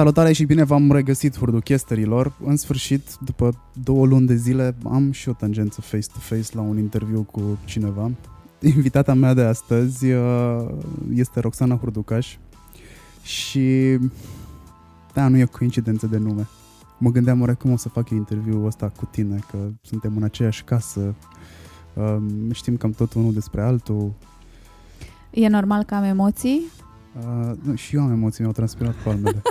Salutare și bine v-am regăsit, hurduchesterilor. În sfârșit, după două luni de zile, am și o tangență face-to-face la un interviu cu cineva. Invitata mea de astăzi uh, este Roxana Hurducaș și da, nu e coincidență de nume. Mă gândeam oare cum o să fac interviul ăsta cu tine, că suntem în aceeași casă, uh, știm cam tot unul despre altul. E normal că am emoții? Uh, nu, și eu am emoții, mi-au transpirat palmele.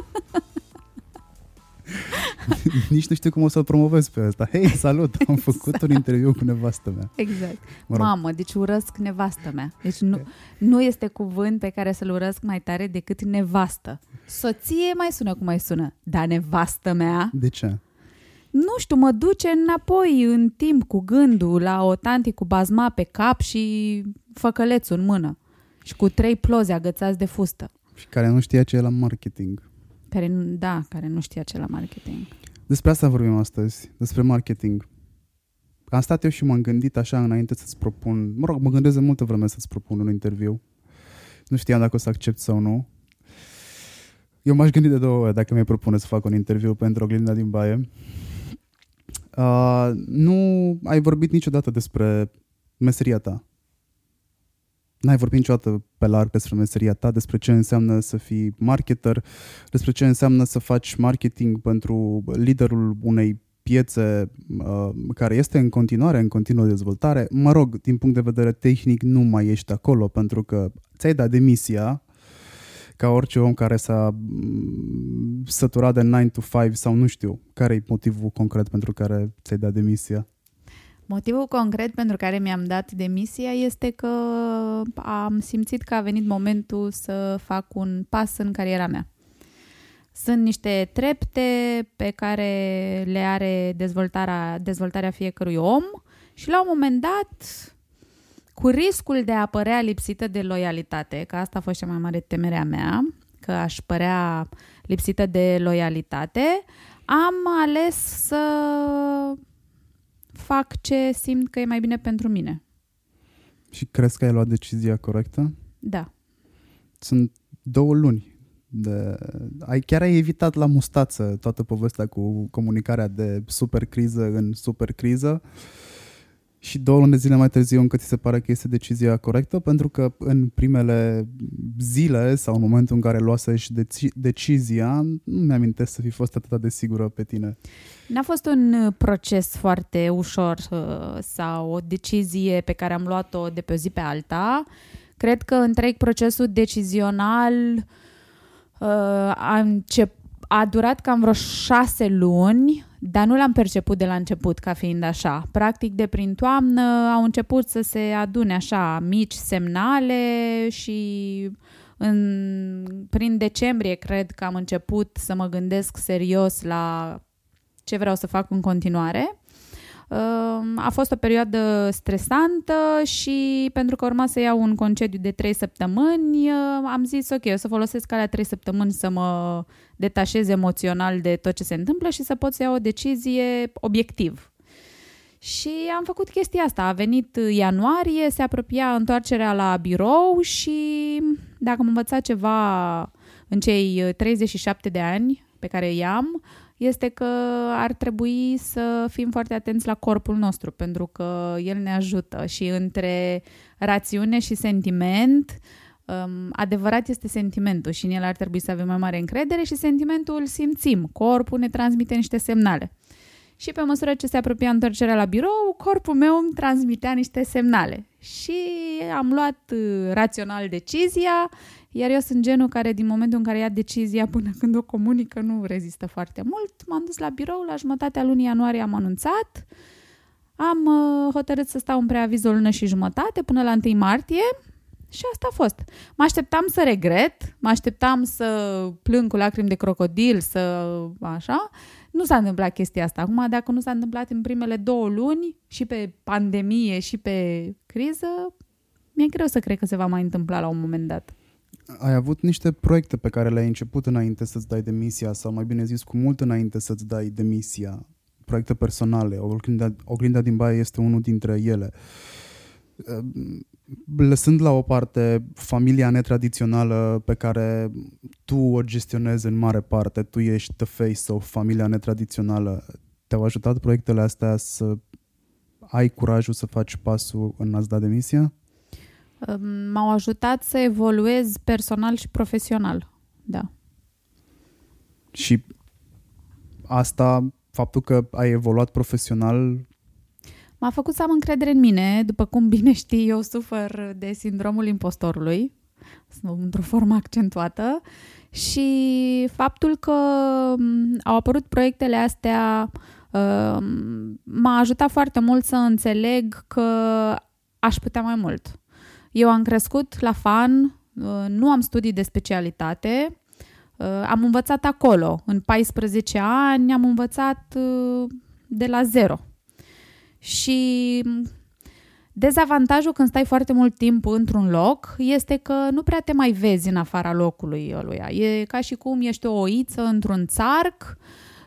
Nici nu știu cum o să-l promovez pe ăsta. Hei, salut, am exact. făcut un interviu cu nevastă mea. Exact. Mă rog. Mamă, deci urăsc nevastă mea. Deci nu, nu este cuvânt pe care să-l urăsc mai tare decât nevastă. Soție mai sună cum mai sună, dar nevastă mea... De ce? Nu știu, mă duce înapoi în timp cu gândul la o tanti cu bazma pe cap și făcălețul în mână. Și cu trei ploze agățați de fustă. Și care nu știa ce e la marketing. Care, da, care nu știa ce la marketing. Despre asta vorbim astăzi, despre marketing. Am stat eu și m-am gândit așa înainte să-ți propun, mă rog, mă gândesc de multă vreme să-ți propun un interviu. Nu știam dacă o să accept sau nu. Eu m-aș gândi de două ori dacă mi-ai propune să fac un interviu pentru oglinda din baie. Uh, nu ai vorbit niciodată despre meseria ta. N-ai vorbit niciodată pe larg despre meseria ta, despre ce înseamnă să fii marketer, despre ce înseamnă să faci marketing pentru liderul unei piețe uh, care este în continuare, în continuă dezvoltare. Mă rog, din punct de vedere tehnic nu mai ești acolo pentru că ți-ai dat demisia ca orice om care s-a mm, săturat de 9 to 5 sau nu știu, care e motivul concret pentru care ți-ai dat demisia? Motivul concret pentru care mi-am dat demisia este că am simțit că a venit momentul să fac un pas în cariera mea. Sunt niște trepte pe care le are dezvoltarea, dezvoltarea fiecărui om și la un moment dat, cu riscul de a părea lipsită de loialitate, că asta a fost cea mai mare temerea mea, că aș părea lipsită de loialitate, am ales să fac ce simt că e mai bine pentru mine. Și crezi că ai luat decizia corectă? Da. Sunt două luni. De... Ai, chiar ai evitat la mustață toată povestea cu comunicarea de super criză în super criză și două luni de zile mai târziu încă ți se pare că este decizia corectă, pentru că în primele zile sau în momentul în care luasești deci- decizia, nu mi-amintesc să fi fost atât de sigură pe tine. N-a fost un uh, proces foarte ușor uh, sau o decizie pe care am luat-o de pe o zi pe alta. Cred că întreg procesul decizional uh, a, încep, a durat cam vreo șase luni, dar nu l-am perceput de la început ca fiind așa. Practic, de prin toamnă au început să se adune așa mici semnale și în, prin decembrie cred că am început să mă gândesc serios la ce vreau să fac în continuare. A fost o perioadă stresantă și pentru că urma să iau un concediu de 3 săptămâni, am zis ok, o să folosesc alea 3 săptămâni să mă detașez emoțional de tot ce se întâmplă și să pot să iau o decizie obiectiv. Și am făcut chestia asta. A venit ianuarie, se apropia întoarcerea la birou și dacă am învățat ceva în cei 37 de ani pe care i-am, este că ar trebui să fim foarte atenți la corpul nostru, pentru că el ne ajută și între rațiune și sentiment, um, adevărat este sentimentul și în el ar trebui să avem mai mare încredere și sentimentul îl simțim. Corpul ne transmite niște semnale. Și pe măsură ce se apropia întorcerea la birou, corpul meu îmi transmitea niște semnale. Și am luat uh, rațional decizia iar eu sunt genul care din momentul în care ia decizia până când o comunică nu rezistă foarte mult. M-am dus la birou, la jumătatea lunii ianuarie am anunțat. Am uh, hotărât să stau în preaviz o lună și jumătate până la 1 martie și asta a fost. Mă așteptam să regret, mă așteptam să plâng cu lacrimi de crocodil, să așa. Nu s-a întâmplat chestia asta. Acum, dacă nu s-a întâmplat în primele două luni, și pe pandemie, și pe criză, mi-e greu să cred că se va mai întâmpla la un moment dat. Ai avut niște proiecte pe care le-ai început înainte să-ți dai demisia sau mai bine zis cu mult înainte să-ți dai demisia, proiecte personale, Oglinda, Oglinda din Baie este unul dintre ele. lăsând la o parte familia netradițională pe care tu o gestionezi în mare parte, tu ești the face sau familia netradițională, te-au ajutat proiectele astea să ai curajul să faci pasul în a-ți da demisia? M-au ajutat să evoluez personal și profesional, da. Și asta, faptul că ai evoluat profesional, m-a făcut să am încredere în mine. După cum bine știi, eu sufer de sindromul impostorului, într-o formă accentuată, și faptul că au apărut proiectele astea uh, m-a ajutat foarte mult să înțeleg că aș putea mai mult. Eu am crescut la FAN, uh, nu am studii de specialitate, uh, am învățat acolo. În 14 ani am învățat de la zero. Și dezavantajul când stai foarte mult timp într-un loc este că nu prea te mai vezi în afara locului ăluia. E ca și cum ești o oiță într-un țarc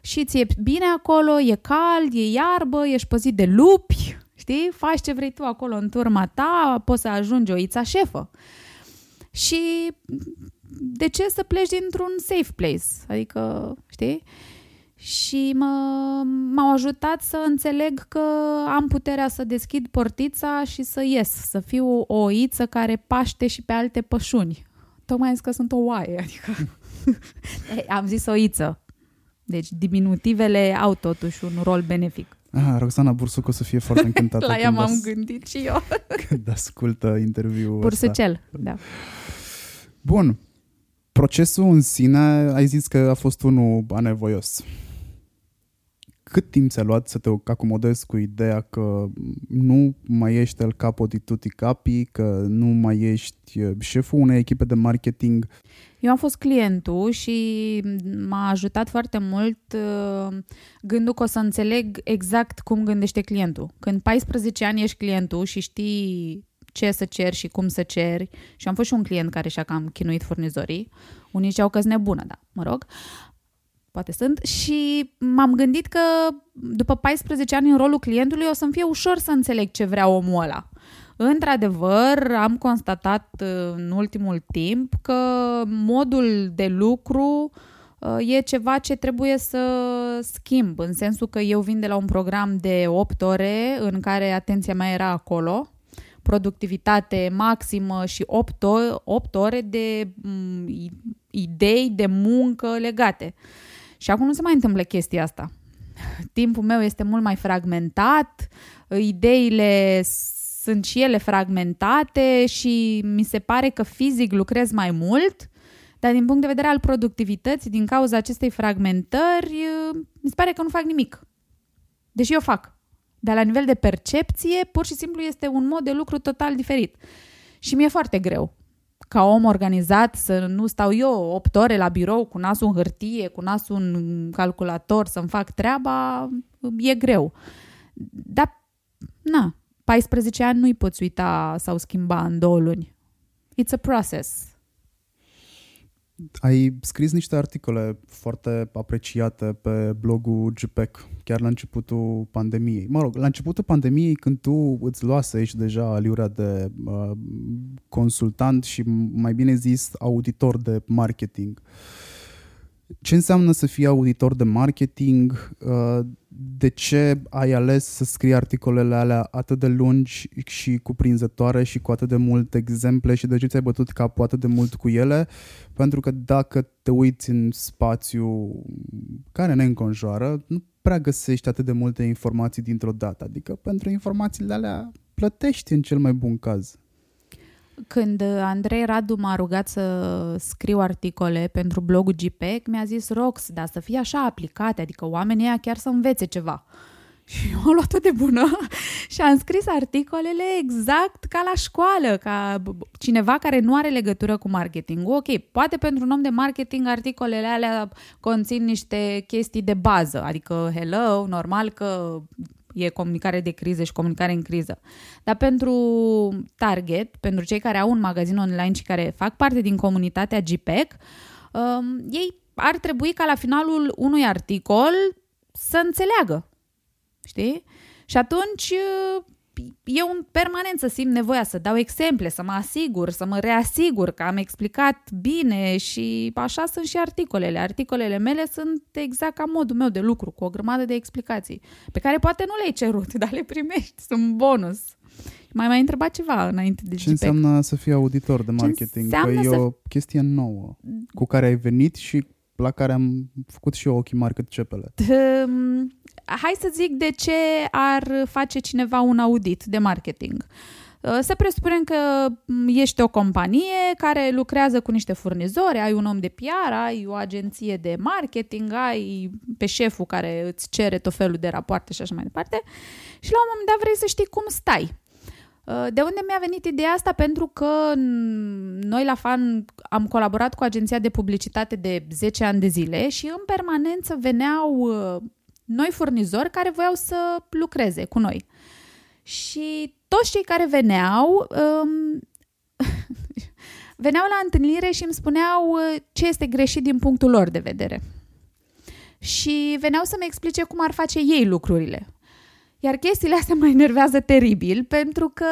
și ți-e bine acolo, e cald, e iarbă, ești păzit de lupi, știi? Faci ce vrei tu acolo în turma ta, poți să ajungi oița șefă. Și de ce să pleci dintr-un safe place? Adică, știi? și mă, m-au ajutat să înțeleg că am puterea să deschid portița și să ies, să fiu o oiță care paște și pe alte pășuni. Tocmai am zis că sunt o oaie, adică am zis oiță. Deci diminutivele au totuși un rol benefic. Ah, Roxana Bursuc o să fie foarte încântată. La ea m-am as... gândit și eu. când ascultă interviul Bursucel, da. Bun. Procesul în sine, ai zis că a fost unul anevoios cât timp ți-a luat să te acomodezi cu ideea că nu mai ești el capo di tutti capi, că nu mai ești uh, șeful unei echipe de marketing? Eu am fost clientul și m-a ajutat foarte mult uh, gândul că o să înțeleg exact cum gândește clientul. Când 14 ani ești clientul și știi ce să ceri și cum să ceri, și am fost și un client care și-a cam chinuit furnizorii, unii ziceau că nebună, da, mă rog, poate sunt, și m-am gândit că după 14 ani în rolul clientului o să-mi fie ușor să înțeleg ce vrea omul ăla. Într-adevăr, am constatat uh, în ultimul timp că modul de lucru uh, e ceva ce trebuie să schimb, în sensul că eu vin de la un program de 8 ore în care atenția mea era acolo, productivitate maximă și 8 ore, 8 ore de m, idei de muncă legate. Și acum nu se mai întâmplă chestia asta. Timpul meu este mult mai fragmentat, ideile sunt și ele fragmentate și mi se pare că fizic lucrez mai mult, dar din punct de vedere al productivității, din cauza acestei fragmentări, mi se pare că nu fac nimic. Deși eu fac. Dar la nivel de percepție, pur și simplu este un mod de lucru total diferit. Și mi-e foarte greu ca om organizat să nu stau eu 8 ore la birou cu nasul în hârtie, cu nasul în calculator să-mi fac treaba, e greu. Dar, na, 14 ani nu-i poți uita sau schimba în două luni. It's a process. Ai scris niște articole foarte apreciate pe blogul GPEC, chiar la începutul pandemiei. Mă rog, la începutul pandemiei, când tu îți luase aici deja aliurea de uh, consultant și, mai bine zis, auditor de marketing. Ce înseamnă să fii auditor de marketing? Uh, de ce ai ales să scrii articolele alea atât de lungi și cuprinzătoare și cu atât de multe exemple și de ce ți-ai bătut capul atât de mult cu ele? Pentru că dacă te uiți în spațiu care ne înconjoară, nu prea găsești atât de multe informații dintr-o dată. Adică pentru informațiile alea plătești în cel mai bun caz. Când Andrei Radu m-a rugat să scriu articole pentru blogul GPEC, mi-a zis Rox, dar să fie așa aplicate, adică oamenii ăia chiar să învețe ceva. Și eu am luat-o de bună și am scris articolele exact ca la școală, ca cineva care nu are legătură cu marketing. Ok, poate pentru un om de marketing articolele alea conțin niște chestii de bază, adică hello, normal că e comunicare de criză și comunicare în criză. Dar pentru target, pentru cei care au un magazin online și care fac parte din comunitatea GPEC, um, ei ar trebui ca la finalul unui articol să înțeleagă. Știi? Și atunci eu în permanent să simt nevoia să dau exemple, să mă asigur, să mă reasigur că am explicat bine și așa sunt și articolele. Articolele mele sunt exact ca modul meu de lucru, cu o grămadă de explicații, pe care poate nu le-ai cerut, dar le primești, sunt bonus. Mai mai întrebat ceva înainte de Ce înseamnă să fii auditor de marketing? Că e să... o chestie nouă cu care ai venit și la care am făcut și eu ochii mari cât cepele. Hai să zic de ce ar face cineva un audit de marketing. Uh, să presupunem că ești o companie care lucrează cu niște furnizori, ai un om de PR, ai o agenție de marketing, ai pe șeful care îți cere tot felul de rapoarte și așa mai departe și la un moment dat vrei să știi cum stai. Uh, de unde mi-a venit ideea asta? Pentru că noi la FAN am colaborat cu agenția de publicitate de 10 ani de zile și în permanență veneau uh, noi furnizori care voiau să lucreze cu noi. Și toți cei care veneau um, veneau la întâlnire și îmi spuneau uh, ce este greșit din punctul lor de vedere. Și veneau să-mi explice cum ar face ei lucrurile. Iar chestiile astea mă enervează teribil pentru că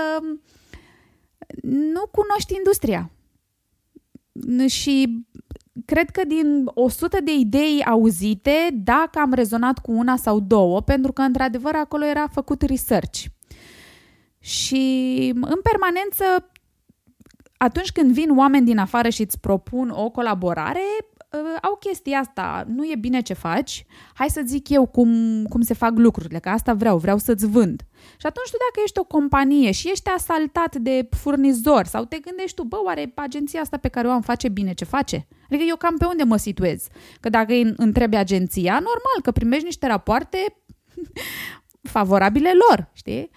nu cunoști industria. Și cred că din 100 de idei auzite, dacă am rezonat cu una sau două, pentru că într-adevăr acolo era făcut research. Și în permanență, atunci când vin oameni din afară și îți propun o colaborare, uh, au chestia asta, nu e bine ce faci, hai să zic eu cum, cum se fac lucrurile, că asta vreau, vreau să-ți vând. Și atunci tu dacă ești o companie și ești asaltat de furnizor sau te gândești tu, bă, oare agenția asta pe care o am face bine ce face? Adică eu cam pe unde mă situez? Că dacă îi întrebi agenția, normal că primești niște rapoarte favorabile lor, știi?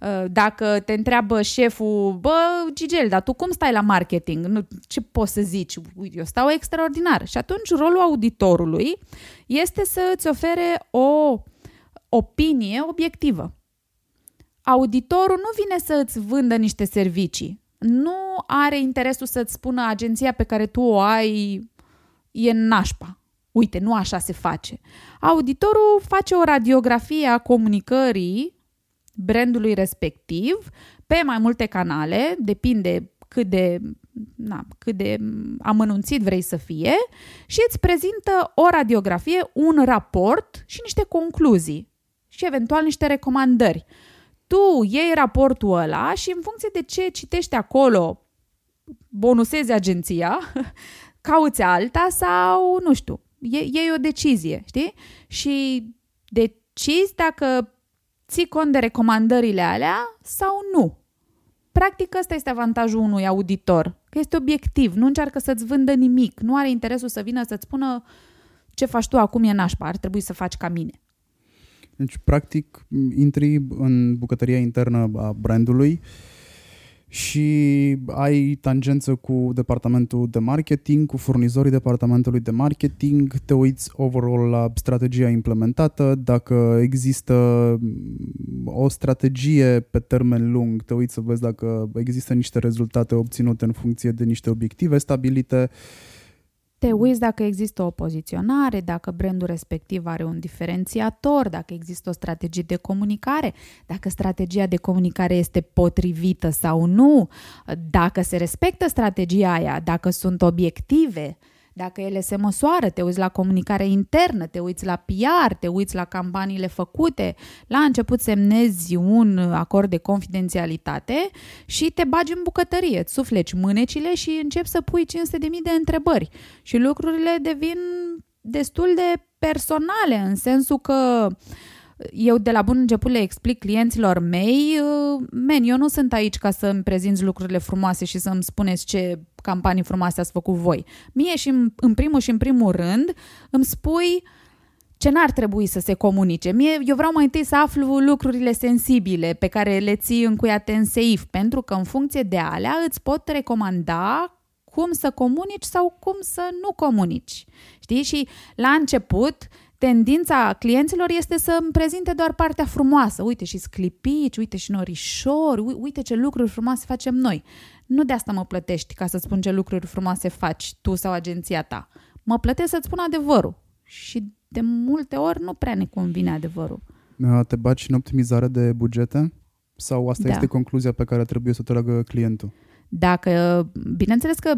Uh, dacă te întreabă șeful, bă, Gigel, dar tu cum stai la marketing? Nu, ce poți să zici? Eu stau extraordinar. Și atunci rolul auditorului este să îți ofere o opinie obiectivă. Auditorul nu vine să îți vândă niște servicii. Nu are interesul să-ți spună agenția pe care tu o ai e nașpa. Uite, nu așa se face. Auditorul face o radiografie a comunicării brandului respectiv pe mai multe canale, depinde cât de, na, cât de amănunțit vrei să fie și îți prezintă o radiografie, un raport și niște concluzii și eventual niște recomandări. Tu iei raportul ăla și în funcție de ce citești acolo, bonusezi agenția, cauți alta sau, nu știu, iei o decizie, știi? Și decizi dacă ții cont de recomandările alea sau nu. Practic ăsta este avantajul unui auditor, că este obiectiv, nu încearcă să-ți vândă nimic, nu are interesul să vină să-ți spună ce faci tu acum e nașpa, ar trebui să faci ca mine. Deci, practic, intri în bucătăria internă a brandului și ai tangență cu departamentul de marketing, cu furnizorii departamentului de marketing, te uiți overall la strategia implementată, dacă există o strategie pe termen lung, te uiți să vezi dacă există niște rezultate obținute în funcție de niște obiective stabilite te uiți dacă există o poziționare, dacă brandul respectiv are un diferențiator, dacă există o strategie de comunicare, dacă strategia de comunicare este potrivită sau nu, dacă se respectă strategia aia, dacă sunt obiective, dacă ele se măsoară, te uiți la comunicare internă, te uiți la PR, te uiți la campaniile făcute, la început semnezi un acord de confidențialitate și te bagi în bucătărie, îți sufleci mânecile și începi să pui 500.000 de întrebări. Și lucrurile devin destul de personale în sensul că eu de la bun început le explic clienților mei, men, eu nu sunt aici ca să îmi prezinți lucrurile frumoase și să îmi spuneți ce campanii frumoase ați făcut voi. Mie și în, în primul și în primul rând îmi spui ce n-ar trebui să se comunice. Mie, eu vreau mai întâi să aflu lucrurile sensibile pe care le ții încuiate în seif, pentru că în funcție de alea îți pot recomanda cum să comunici sau cum să nu comunici. Știi? Și la început, tendința clienților este să îmi prezinte doar partea frumoasă. Uite și sclipici, uite și norișori, uite ce lucruri frumoase facem noi. Nu de asta mă plătești ca să spun ce lucruri frumoase faci tu sau agenția ta. Mă plătesc să-ți spun adevărul. Și de multe ori nu prea ne convine adevărul. Te baci în optimizare de bugete? Sau asta Da. este concluzia pe care trebuie să o tragă clientul? Dacă, bineînțeles că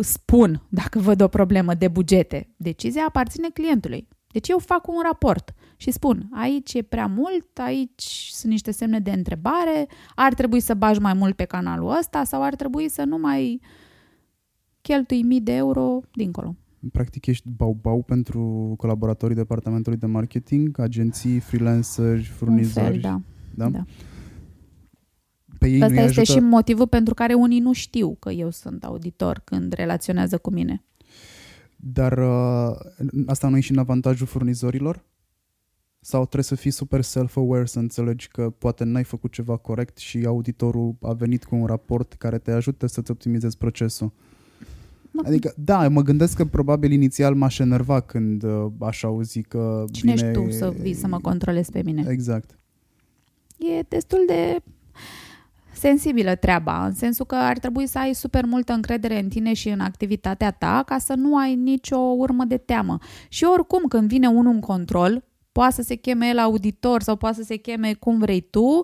spun dacă văd o problemă de bugete, decizia aparține clientului. Deci eu fac un raport și spun, aici e prea mult, aici sunt niște semne de întrebare, ar trebui să bagi mai mult pe canalul ăsta sau ar trebui să nu mai cheltui mii de euro dincolo. Practic ești bau-bau pentru colaboratorii departamentului de marketing, agenții, freelanceri, Un furnizori. fel, da. da? da. Pe ei Asta nu-i este ajută... și motivul pentru care unii nu știu că eu sunt auditor când relaționează cu mine. Dar uh, asta nu e și în avantajul furnizorilor? Sau trebuie să fii super self-aware să înțelegi că poate n-ai făcut ceva corect și auditorul a venit cu un raport care te ajută să-ți optimizezi procesul? Adică, da, mă gândesc că probabil inițial m-aș enerva când uh, aș auzi că Cine vine... ești tu să vii să mă controlezi pe mine? Exact. e destul de sensibilă treaba, în sensul că ar trebui să ai super multă încredere în tine și în activitatea ta ca să nu ai nicio urmă de teamă. Și oricum când vine unul în control, poate să se cheme el auditor sau poate să se cheme cum vrei tu,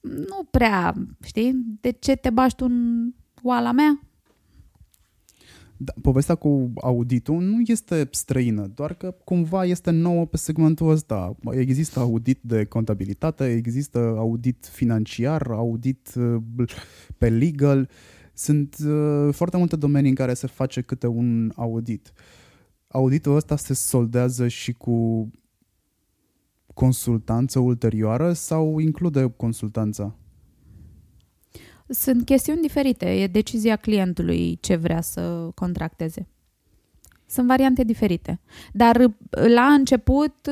nu prea, știi, de ce te bași tu în oala mea? Da, povestea cu auditul nu este străină, doar că cumva este nouă pe segmentul ăsta. Există audit de contabilitate, există audit financiar, audit uh, pe legal. Sunt uh, foarte multe domenii în care se face câte un audit. Auditul ăsta se soldează și cu consultanță ulterioară sau include consultanța? Sunt chestiuni diferite, e decizia clientului ce vrea să contracteze. Sunt variante diferite. Dar la început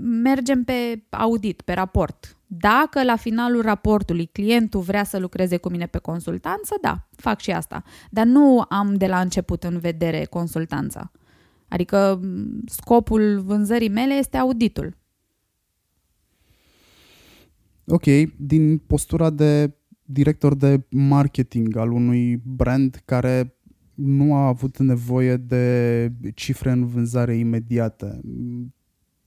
mergem pe audit, pe raport. Dacă la finalul raportului clientul vrea să lucreze cu mine pe consultanță, da, fac și asta. Dar nu am de la început în vedere consultanța. Adică scopul vânzării mele este auditul. Ok, din postura de director de marketing al unui brand care nu a avut nevoie de cifre în vânzare imediată,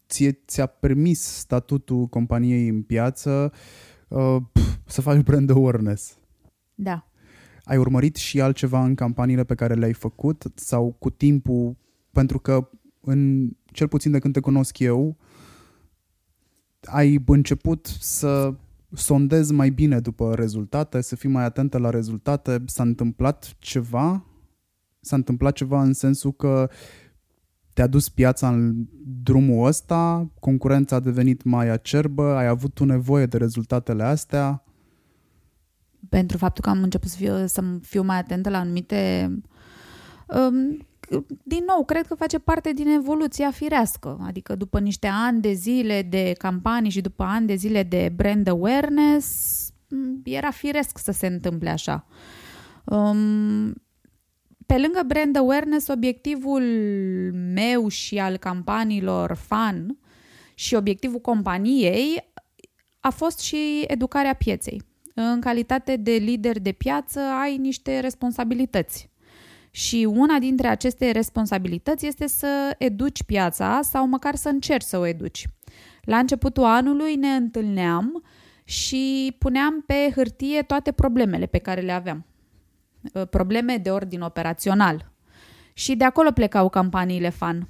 ție ți-a permis statutul companiei în piață uh, pf, să faci brand awareness. Da. Ai urmărit și altceva în campaniile pe care le-ai făcut sau cu timpul, pentru că în cel puțin de când te cunosc eu, ai început să sondezi mai bine după rezultate, să fii mai atentă la rezultate, s-a întâmplat ceva? S-a întâmplat ceva în sensul că te-a dus piața în drumul ăsta, concurența a devenit mai acerbă, ai avut tu nevoie de rezultatele astea? Pentru faptul că am început să fiu, să fiu mai atentă la anumite... Um, din nou, cred că face parte din evoluția firească. Adică după niște ani de zile de campanii și după ani de zile de brand awareness, era firesc să se întâmple așa. Um, pe lângă brand awareness, obiectivul meu și al campaniilor fan și obiectivul companiei a fost și educarea pieței. În calitate de lider de piață ai niște responsabilități. Și una dintre aceste responsabilități este să educi piața sau măcar să încerci să o educi. La începutul anului ne întâlneam și puneam pe hârtie toate problemele pe care le aveam. Probleme de ordin operațional. Și de acolo plecau campaniile fan.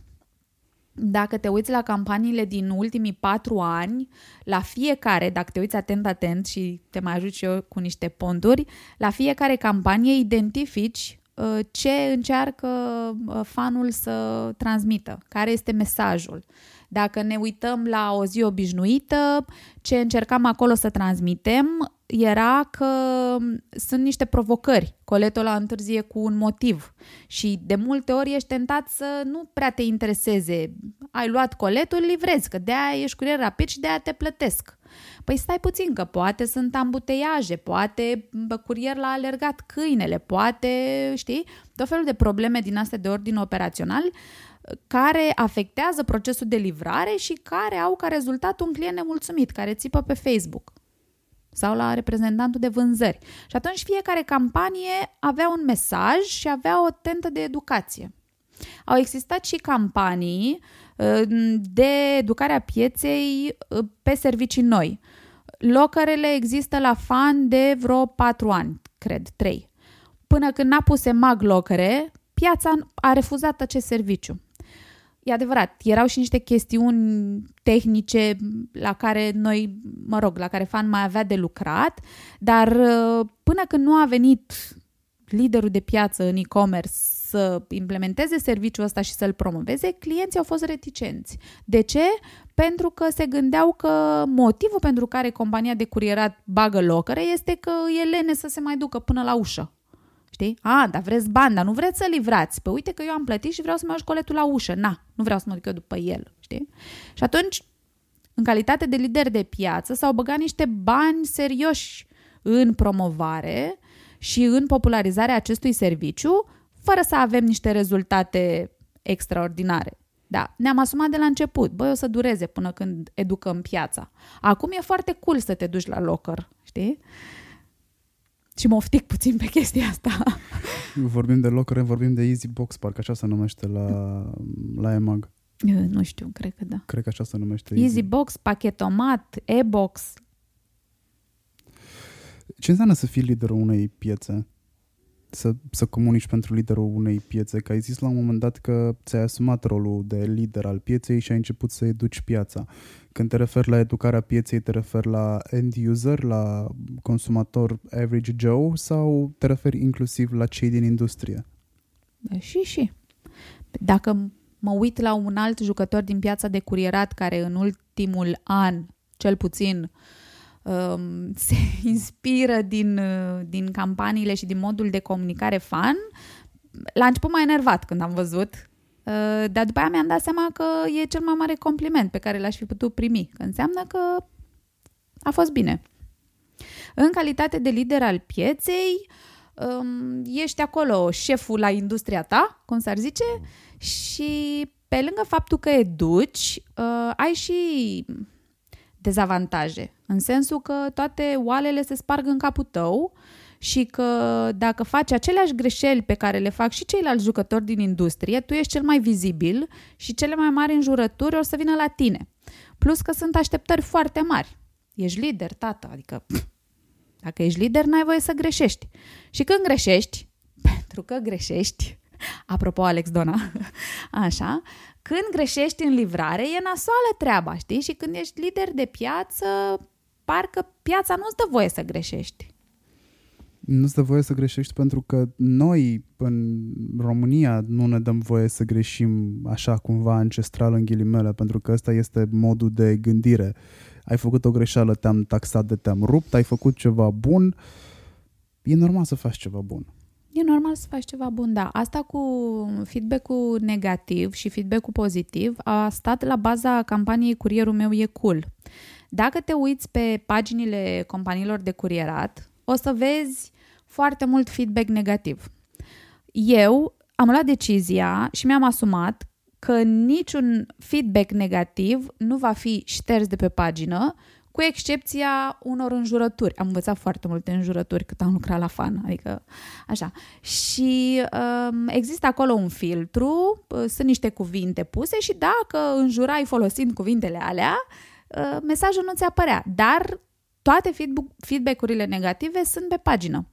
Dacă te uiți la campaniile din ultimii patru ani, la fiecare, dacă te uiți atent, atent și te mai ajut și eu cu niște ponduri, la fiecare campanie identifici ce încearcă fanul să transmită, care este mesajul. Dacă ne uităm la o zi obișnuită, ce încercam acolo să transmitem era că sunt niște provocări. Coletul la întârzie cu un motiv și de multe ori ești tentat să nu prea te intereseze. Ai luat coletul, livrezi, că de-aia ești curier rapid și de-aia te plătesc. Păi stai puțin, că poate sunt ambuteiaje, poate curier l-a alergat câinele, poate, știi, tot felul de probleme din astea de ordin operațional care afectează procesul de livrare și care au ca rezultat un client nemulțumit, care țipă pe Facebook sau la reprezentantul de vânzări. Și atunci fiecare campanie avea un mesaj și avea o tentă de educație. Au existat și campanii de educare a pieței pe servicii noi. Locărele există la fan de vreo 4 ani, cred, 3. Până când n-a pus mag locăre, piața a refuzat acest serviciu. E adevărat, erau și niște chestiuni tehnice la care noi, mă rog, la care fan mai avea de lucrat, dar uh, până când nu a venit liderul de piață în e-commerce să implementeze serviciul ăsta și să-l promoveze, clienții au fost reticenți. De ce? Pentru că se gândeau că motivul pentru care compania de curierat bagă locăre este că e lene să se mai ducă până la ușă. Știi? A, dar vreți bani, dar nu vreți să livrați. Păi uite că eu am plătit și vreau să mă ajut școletul la ușă. Na, nu vreau să mă duc eu după el. Știi? Și atunci, în calitate de lider de piață, s-au băgat niște bani serioși în promovare și în popularizarea acestui serviciu, fără să avem niște rezultate extraordinare. Da, ne-am asumat de la început. Băi, o să dureze până când educăm piața. Acum e foarte cool să te duci la locker, știi? Și mă oftic puțin pe chestia asta. Vorbim de locker, vorbim de Easy Box, parcă așa se numește la, la EMAG. Nu știu, cred că da. Cred că așa se numește. Easy, Easy Box, pachetomat, e-box. Ce înseamnă să fii liderul unei piețe? Să, să comunici pentru liderul unei piețe? Că ai zis la un moment dat că ți-ai asumat rolul de lider al pieței și ai început să educi piața. Când te referi la educarea pieței, te referi la end user, la consumator average Joe sau te referi inclusiv la cei din industrie? Și, și. Dacă mă uit la un alt jucător din piața de curierat care în ultimul an, cel puțin, um, se inspiră din, uh, din campaniile și din modul de comunicare fan, la început m-a enervat când am văzut Uh, dar după aia mi-am dat seama că e cel mai mare compliment pe care l-aș fi putut primi, că înseamnă că a fost bine. În calitate de lider al pieței, um, ești acolo șeful la industria ta, cum s-ar zice, și pe lângă faptul că educi, uh, ai și dezavantaje, în sensul că toate oalele se sparg în capul tău și că dacă faci aceleași greșeli pe care le fac și ceilalți jucători din industrie, tu ești cel mai vizibil și cele mai mari înjurături o să vină la tine. Plus că sunt așteptări foarte mari. Ești lider, tată, adică dacă ești lider, n-ai voie să greșești. Și când greșești, pentru că greșești, apropo Alex Dona, așa, când greșești în livrare, e nasoală treaba, știi? Și când ești lider de piață, parcă piața nu-ți dă voie să greșești nu-ți dă voie să greșești pentru că noi în România nu ne dăm voie să greșim așa cumva ancestral în ghilimele, pentru că ăsta este modul de gândire. Ai făcut o greșeală, te-am taxat de te-am rupt, ai făcut ceva bun, e normal să faci ceva bun. E normal să faci ceva bun, da. Asta cu feedback-ul negativ și feedback-ul pozitiv a stat la baza campaniei Curierul meu e cool. Dacă te uiți pe paginile companiilor de curierat, o să vezi foarte mult feedback negativ. Eu am luat decizia și mi-am asumat că niciun feedback negativ nu va fi șters de pe pagină, cu excepția unor înjurături. Am învățat foarte multe înjurături cât am lucrat la fan, adică așa. Și um, există acolo un filtru, uh, sunt niște cuvinte puse și dacă înjurai folosind cuvintele alea, uh, mesajul nu ți apărea. Dar toate feedback-urile negative sunt pe pagină.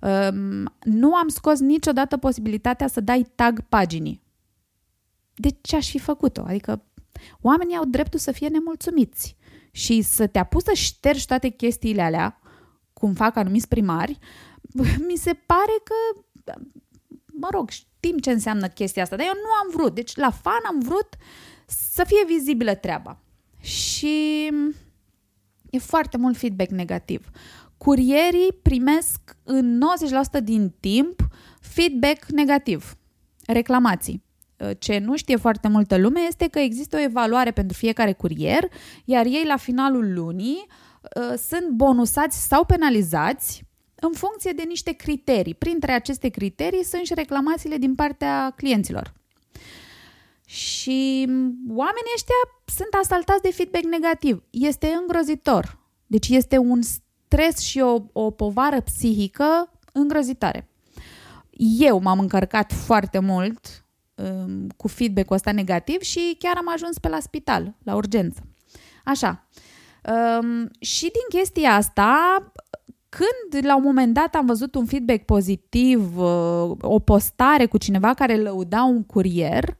Um, nu am scos niciodată posibilitatea să dai tag paginii. De ce aș fi făcut-o? Adică oamenii au dreptul să fie nemulțumiți și să te apuci să ștergi toate chestiile alea, cum fac anumiți primari, mi se pare că, mă rog, știm ce înseamnă chestia asta, dar eu nu am vrut. Deci la fan am vrut să fie vizibilă treaba. Și e foarte mult feedback negativ. Curierii primesc în 90% din timp feedback negativ, reclamații. Uh, ce nu știe foarte multă lume este că există o evaluare pentru fiecare curier, iar ei la finalul lunii uh, sunt bonusați sau penalizați în funcție de niște criterii. Printre aceste criterii sunt și reclamațiile din partea clienților. Și oamenii ăștia sunt asaltați de feedback negativ. Este îngrozitor. Deci este un stres și o, o povară psihică îngrozitoare. Eu m-am încărcat foarte mult um, cu feedback-ul ăsta negativ și chiar am ajuns pe la spital, la urgență. Așa, Um, și din chestia asta, când la un moment dat am văzut un feedback pozitiv, uh, o postare cu cineva care lăuda un curier,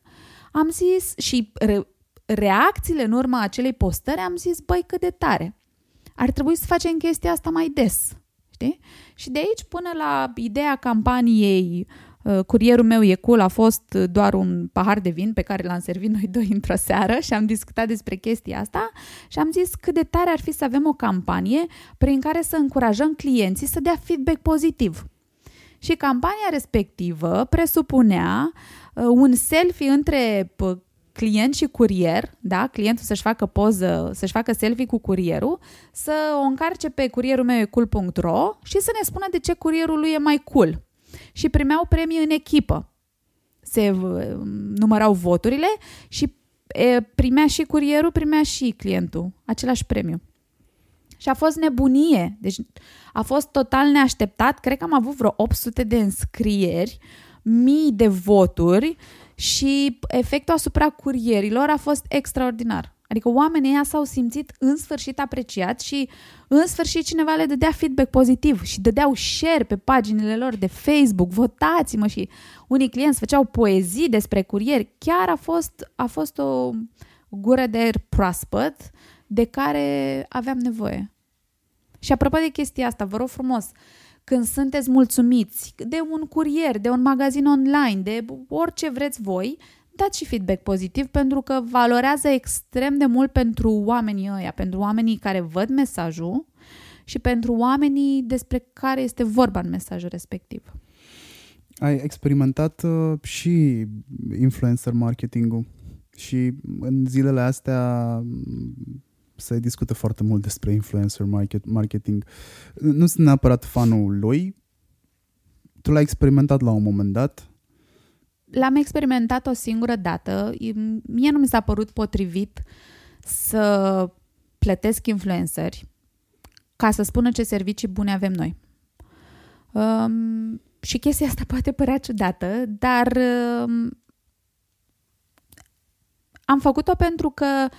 am zis și re- reacțiile în urma acelei postări, am zis, băi, cât de tare. Ar trebui să facem chestia asta mai des. Știi? Și de aici până la ideea campaniei uh, Curierul meu e cool a fost doar un pahar de vin pe care l-am servit noi doi într-o seară și am discutat despre chestia asta și am zis cât de tare ar fi să avem o campanie prin care să încurajăm clienții să dea feedback pozitiv. Și campania respectivă presupunea uh, un selfie între client și curier, da? clientul să-și facă poză, să-și facă selfie cu curierul, să o încarce pe curierul meu cool.ro și să ne spună de ce curierul lui e mai cool. Și primeau premii în echipă. Se numărau voturile și e, primea și curierul, primea și clientul același premiu. Și a fost nebunie. Deci a fost total neașteptat. Cred că am avut vreo 800 de înscrieri, mii de voturi și efectul asupra curierilor a fost extraordinar. Adică oamenii ăia s-au simțit în sfârșit apreciați și în sfârșit cineva le dădea feedback pozitiv și dădeau share pe paginile lor de Facebook, votați-mă și unii clienți făceau poezii despre curieri. Chiar a fost, a fost o gură de aer proaspăt de care aveam nevoie. Și apropo de chestia asta, vă rog frumos, uh, când sunteți mulțumiți de un curier, de un magazin online, de orice vreți voi, dați și feedback pozitiv pentru că valorează extrem de mult pentru oamenii ăia, pentru oamenii care văd mesajul și pentru oamenii despre care este vorba în mesajul respectiv. Ai experimentat uh, și influencer marketing-ul și în zilele astea se discută foarte mult despre influencer market, marketing. Nu sunt neapărat fanul lui. Tu l-ai experimentat la un moment dat? L-am experimentat o singură dată. Mie nu mi s-a părut potrivit să plătesc influenceri ca să spună ce servicii bune avem noi. Um, și chestia asta poate părea ciudată, dar um, am făcut-o pentru că uh,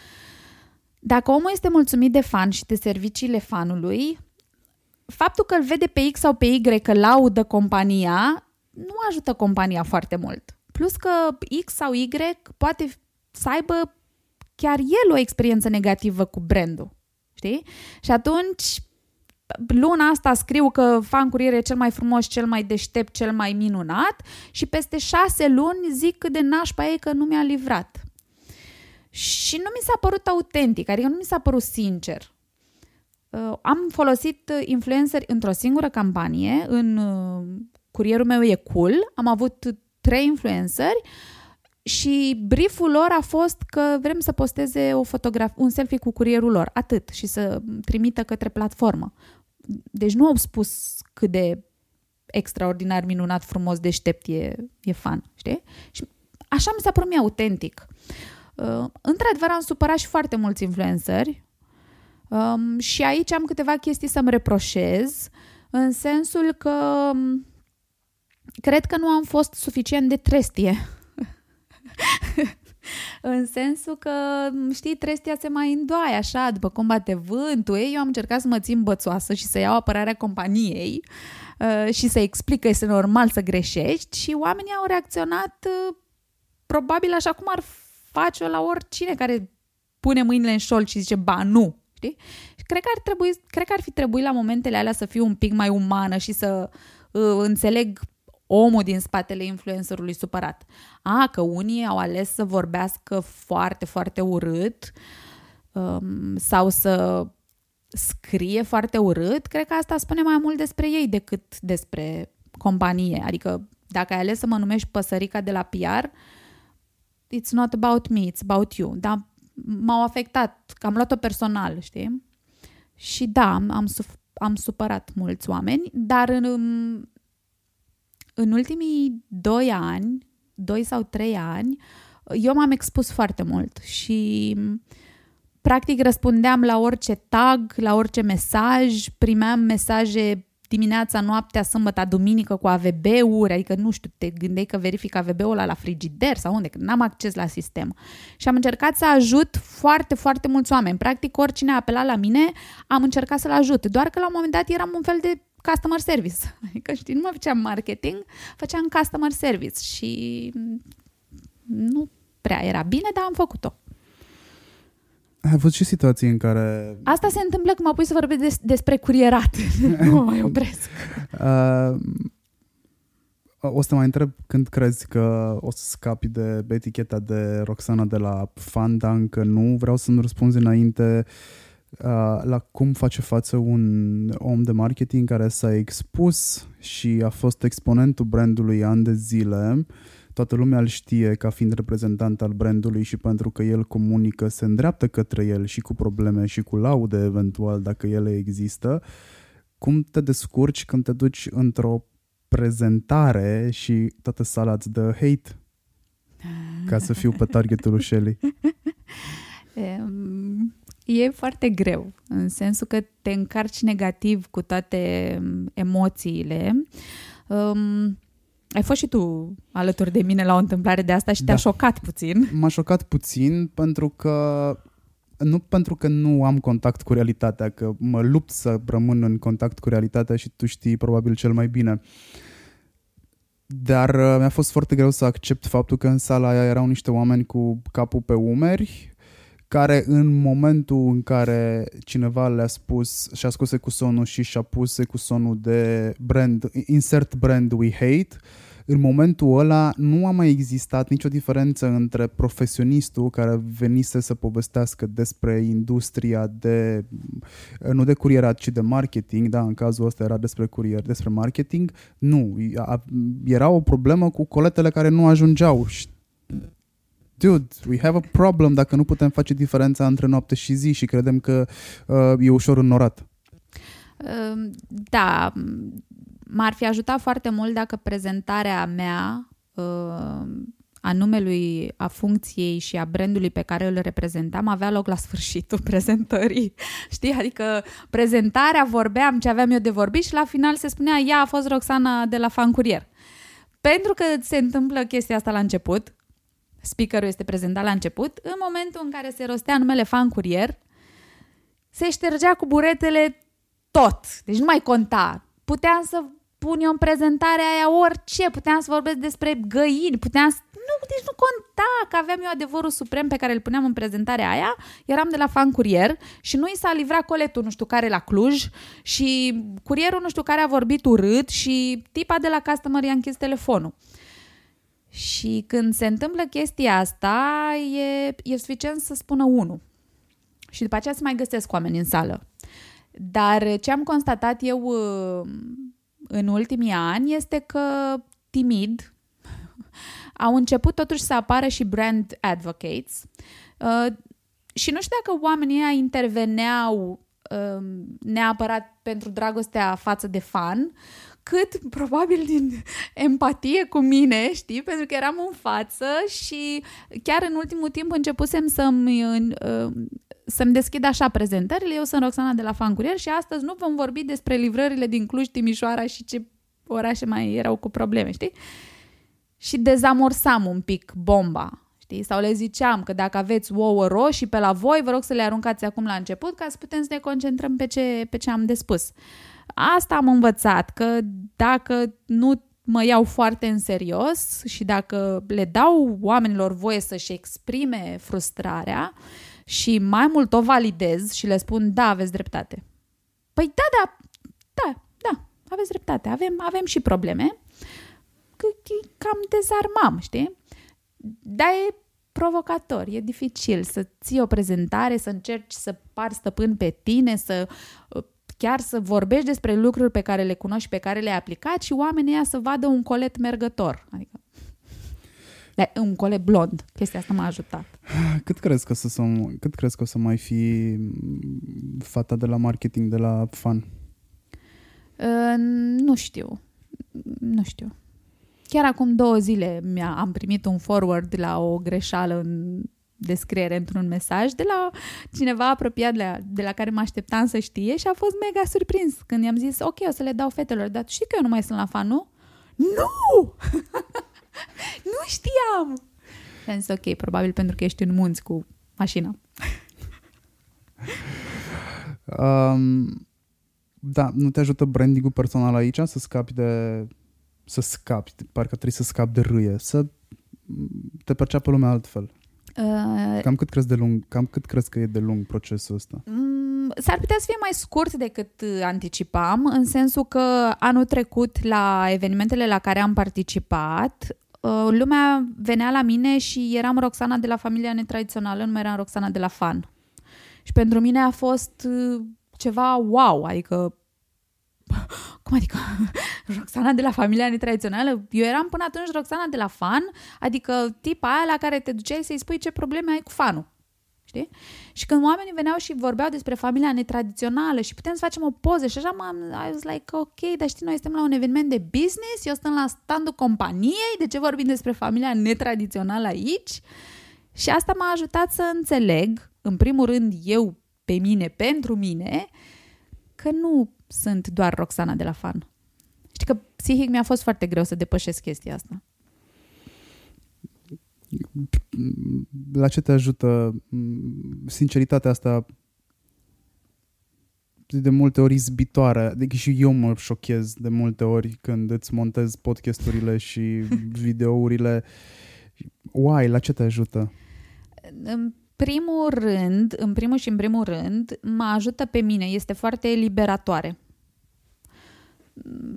dacă omul este mulțumit de fan și de serviciile fanului, faptul că îl vede pe X sau pe Y că laudă compania, nu ajută compania foarte mult. Plus că X sau Y poate să aibă chiar el o experiență negativă cu brandul. Știi? Și atunci, luna asta scriu că fan curier e cel mai frumos, cel mai deștept, cel mai minunat și peste șase luni zic cât de nașpa e că nu mi-a livrat. Și nu mi s-a părut autentic, adică nu mi s-a părut sincer. Uh, am folosit influenceri într-o singură campanie, în uh, curierul meu e cool, am avut trei influenceri și brieful lor a fost că vrem să posteze o fotografie, un selfie cu curierul lor, atât, și să trimită către platformă. Deci nu au spus cât de extraordinar, minunat, frumos, deștept e, e fan, știi? Și așa mi s-a părut mie autentic. Uh, Uh, într-adevăr, am supărat și foarte mulți influenceri um, și aici am câteva chestii să-mi reproșez, în sensul că um, cred că nu am fost suficient de trestie. în sensul că, știi, trestia se mai îndoaie așa, după cum bate vântul. Ei, eu am încercat să mă țin bățoasă și să iau apărarea companiei uh, și să explic că este normal să greșești și oamenii au reacționat uh, probabil așa cum ar face-o la oricine care pune mâinile în șol și zice, ba, nu. Știi? Și cred că ar, trebui, cred că ar fi trebuit la momentele alea să fiu un pic mai umană și să uh, înțeleg omul din spatele influencerului supărat. A, că unii au ales să vorbească foarte, foarte urât um, sau să scrie foarte urât, cred că asta spune mai mult despre ei decât despre companie. Adică dacă ai ales să mă numești păsărica de la PR, it's not about me, it's about you. Dar m-au afectat, că am luat-o personal, știi? Și da, am, suf- am supărat mulți oameni, dar în, în ultimii doi ani, doi sau trei ani, eu m-am expus foarte mult și practic răspundeam la orice tag, la orice mesaj, primeam mesaje dimineața, noaptea, sâmbătă, duminică cu AVB-uri, adică nu știu, te gândeai că verific AVB-ul ăla la frigider sau unde, că n-am acces la sistem. Și am încercat să ajut foarte, foarte mulți oameni. Practic, oricine a apelat la mine, am încercat să-l ajut. Doar că la un moment dat eram un fel de customer service. Adică, știi, nu mai făceam marketing, făceam customer service și nu prea era bine, dar am făcut-o. Ai avut și situații în care... Asta se întâmplă când mă pui să vorbesc des, despre curierat. nu mai opresc. Uh, o să te mai întreb când crezi că o să scapi de eticheta de Roxana de la fan, dar încă nu. Vreau să-mi răspunzi înainte uh, la cum face față un om de marketing care s-a expus și a fost exponentul brandului ani de zile uh, toată lumea îl știe ca fiind reprezentant al brandului și pentru că el comunică, se îndreaptă către el și cu probleme și cu laude eventual dacă ele există, cum te descurci când te duci într-o prezentare și toată sala îți dă hate ca să fiu pe targetul lui Shelly? E foarte greu, în sensul că te încarci negativ cu toate emoțiile. Um, ai fost și tu alături de mine la o întâmplare de asta și da. te-a șocat puțin. M-a șocat puțin pentru că nu pentru că nu am contact cu realitatea, că mă lupt să rămân în contact cu realitatea și tu știi probabil cel mai bine. Dar uh, mi-a fost foarte greu să accept faptul că în sala aia erau niște oameni cu capul pe umeri, care în momentul în care cineva le-a spus și-a scos cu sonul și și-a pus cu sonul de brand, insert brand we hate, în momentul ăla nu a mai existat nicio diferență între profesionistul care venise să povestească despre industria de, nu de curierat, ci de marketing, da, în cazul ăsta era despre curier, despre marketing, nu, era o problemă cu coletele care nu ajungeau dude, we have a problem dacă nu putem face diferența între noapte și zi și credem că uh, e ușor înnorat. Uh, da, m-ar fi ajutat foarte mult dacă prezentarea mea uh, a numelui, a funcției și a brandului pe care îl reprezentam avea loc la sfârșitul prezentării. Știi? Adică prezentarea, vorbeam ce aveam eu de vorbit și la final se spunea ea a fost Roxana de la Fan Curier. Pentru că se întâmplă chestia asta la început, speakerul este prezentat la început, în momentul în care se rostea numele fan curier, se ștergea cu buretele tot. Deci nu mai conta. Puteam să pun eu în prezentarea aia orice, puteam să vorbesc despre găini, puteam să... Nu, deci nu conta că aveam eu adevărul suprem pe care îl puneam în prezentarea aia, eram de la fan curier și nu i s-a livrat coletul nu știu care la Cluj și curierul nu știu care a vorbit urât și tipa de la customer i-a închis telefonul. Și când se întâmplă chestia asta, e, e suficient să spună unul. Și după aceea se mai găsesc oameni în sală. Dar ce am constatat eu uh, în ultimii ani este că timid au început totuși să apară și brand advocates uh, și nu știu dacă oamenii ăia interveneau uh, neapărat pentru dragostea față de fan, cât probabil din empatie cu mine, știi, pentru că eram în față și chiar în ultimul timp începusem să-mi, uh, să-mi deschid așa prezentările. Eu sunt Roxana de la Fan Curier și astăzi nu vom vorbi despre livrările din Cluj, Timișoara și ce orașe mai erau cu probleme, știi? Și dezamorsam un pic bomba, știi? Sau le ziceam că dacă aveți ouă roșii pe la voi, vă rog să le aruncați acum la început ca să putem să ne concentrăm pe ce, pe ce am de spus. Asta am învățat, că dacă nu mă iau foarte în serios și dacă le dau oamenilor voie să-și exprime frustrarea și mai mult o validez și le spun, da, aveți dreptate. Păi da, da, da, da, aveți dreptate, avem, avem și probleme, că cam dezarmam, știi? Dar e provocator, e dificil să ții o prezentare, să încerci să pari stăpân pe tine, să chiar să vorbești despre lucruri pe care le cunoști și pe care le-ai aplicat și oamenii ăia să vadă un colet mergător. Adică de, un colet blond. Chestia asta m-a ajutat. Cât crezi că, să, cât crezi că o să mai fi fata de la marketing, de la fan? Uh, nu știu. Nu știu. Chiar acum două zile mi-a, am primit un forward la o greșeală în descriere într-un mesaj de la cineva apropiat de la, de la care mă așteptam să știe și a fost mega surprins când i-am zis, ok, o să le dau fetelor, dar tu știi că eu nu mai sunt la fan, nu? Nu! nu știam! Și am zis, ok, probabil pentru că ești în munți cu mașina. Um, da, nu te ajută branding-ul personal aici să scapi de... să scapi, parcă trebuie să scapi de râie, să te perceapă lumea altfel. Uh, cam cât crezi de lung, cam cât crezi că e de lung procesul ăsta? Um, s-ar putea să fie mai scurt decât anticipam, în sensul că anul trecut la evenimentele la care am participat, uh, lumea venea la mine și eram Roxana de la familia netradițională, nu mai eram Roxana de la fan. Și pentru mine a fost uh, ceva wow, adică cum adică Roxana de la familia netradițională? Eu eram până atunci Roxana de la fan, adică tipa aia la care te duceai să-i spui ce probleme ai cu fanul. Știi? Și când oamenii veneau și vorbeau despre familia netradițională și putem să facem o poză și așa m-am, I was like, ok, dar știi, noi suntem la un eveniment de business, eu sunt la standul companiei, de ce vorbim despre familia netradițională aici? Și asta m-a ajutat să înțeleg, în primul rând, eu pe mine, pentru mine, că nu sunt doar Roxana de la fan. Știi că psihic mi-a fost foarte greu să depășesc chestia asta. La ce te ajută sinceritatea asta de multe ori izbitoare. Adică și eu mă șochez de multe ori când îți montez podcasturile și videourile. Why? La ce te ajută? În primul rând, în primul și în primul rând, mă ajută pe mine. Este foarte liberatoare.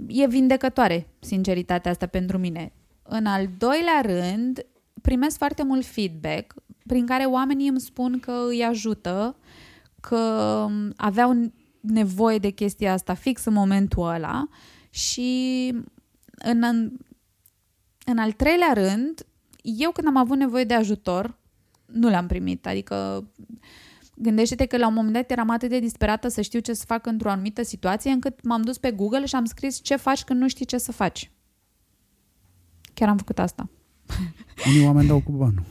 E vindecătoare sinceritatea asta pentru mine. În al doilea rând, primesc foarte mult feedback prin care oamenii îmi spun că îi ajută, că aveau nevoie de chestia asta fix în momentul ăla și în, în al treilea rând, eu când am avut nevoie de ajutor, nu l-am primit. Adică gândește-te că la un moment dat eram atât de disperată să știu ce să fac într-o anumită situație încât m-am dus pe Google și am scris ce faci când nu știi ce să faci. Chiar am făcut asta. Unii oameni dau cu banul.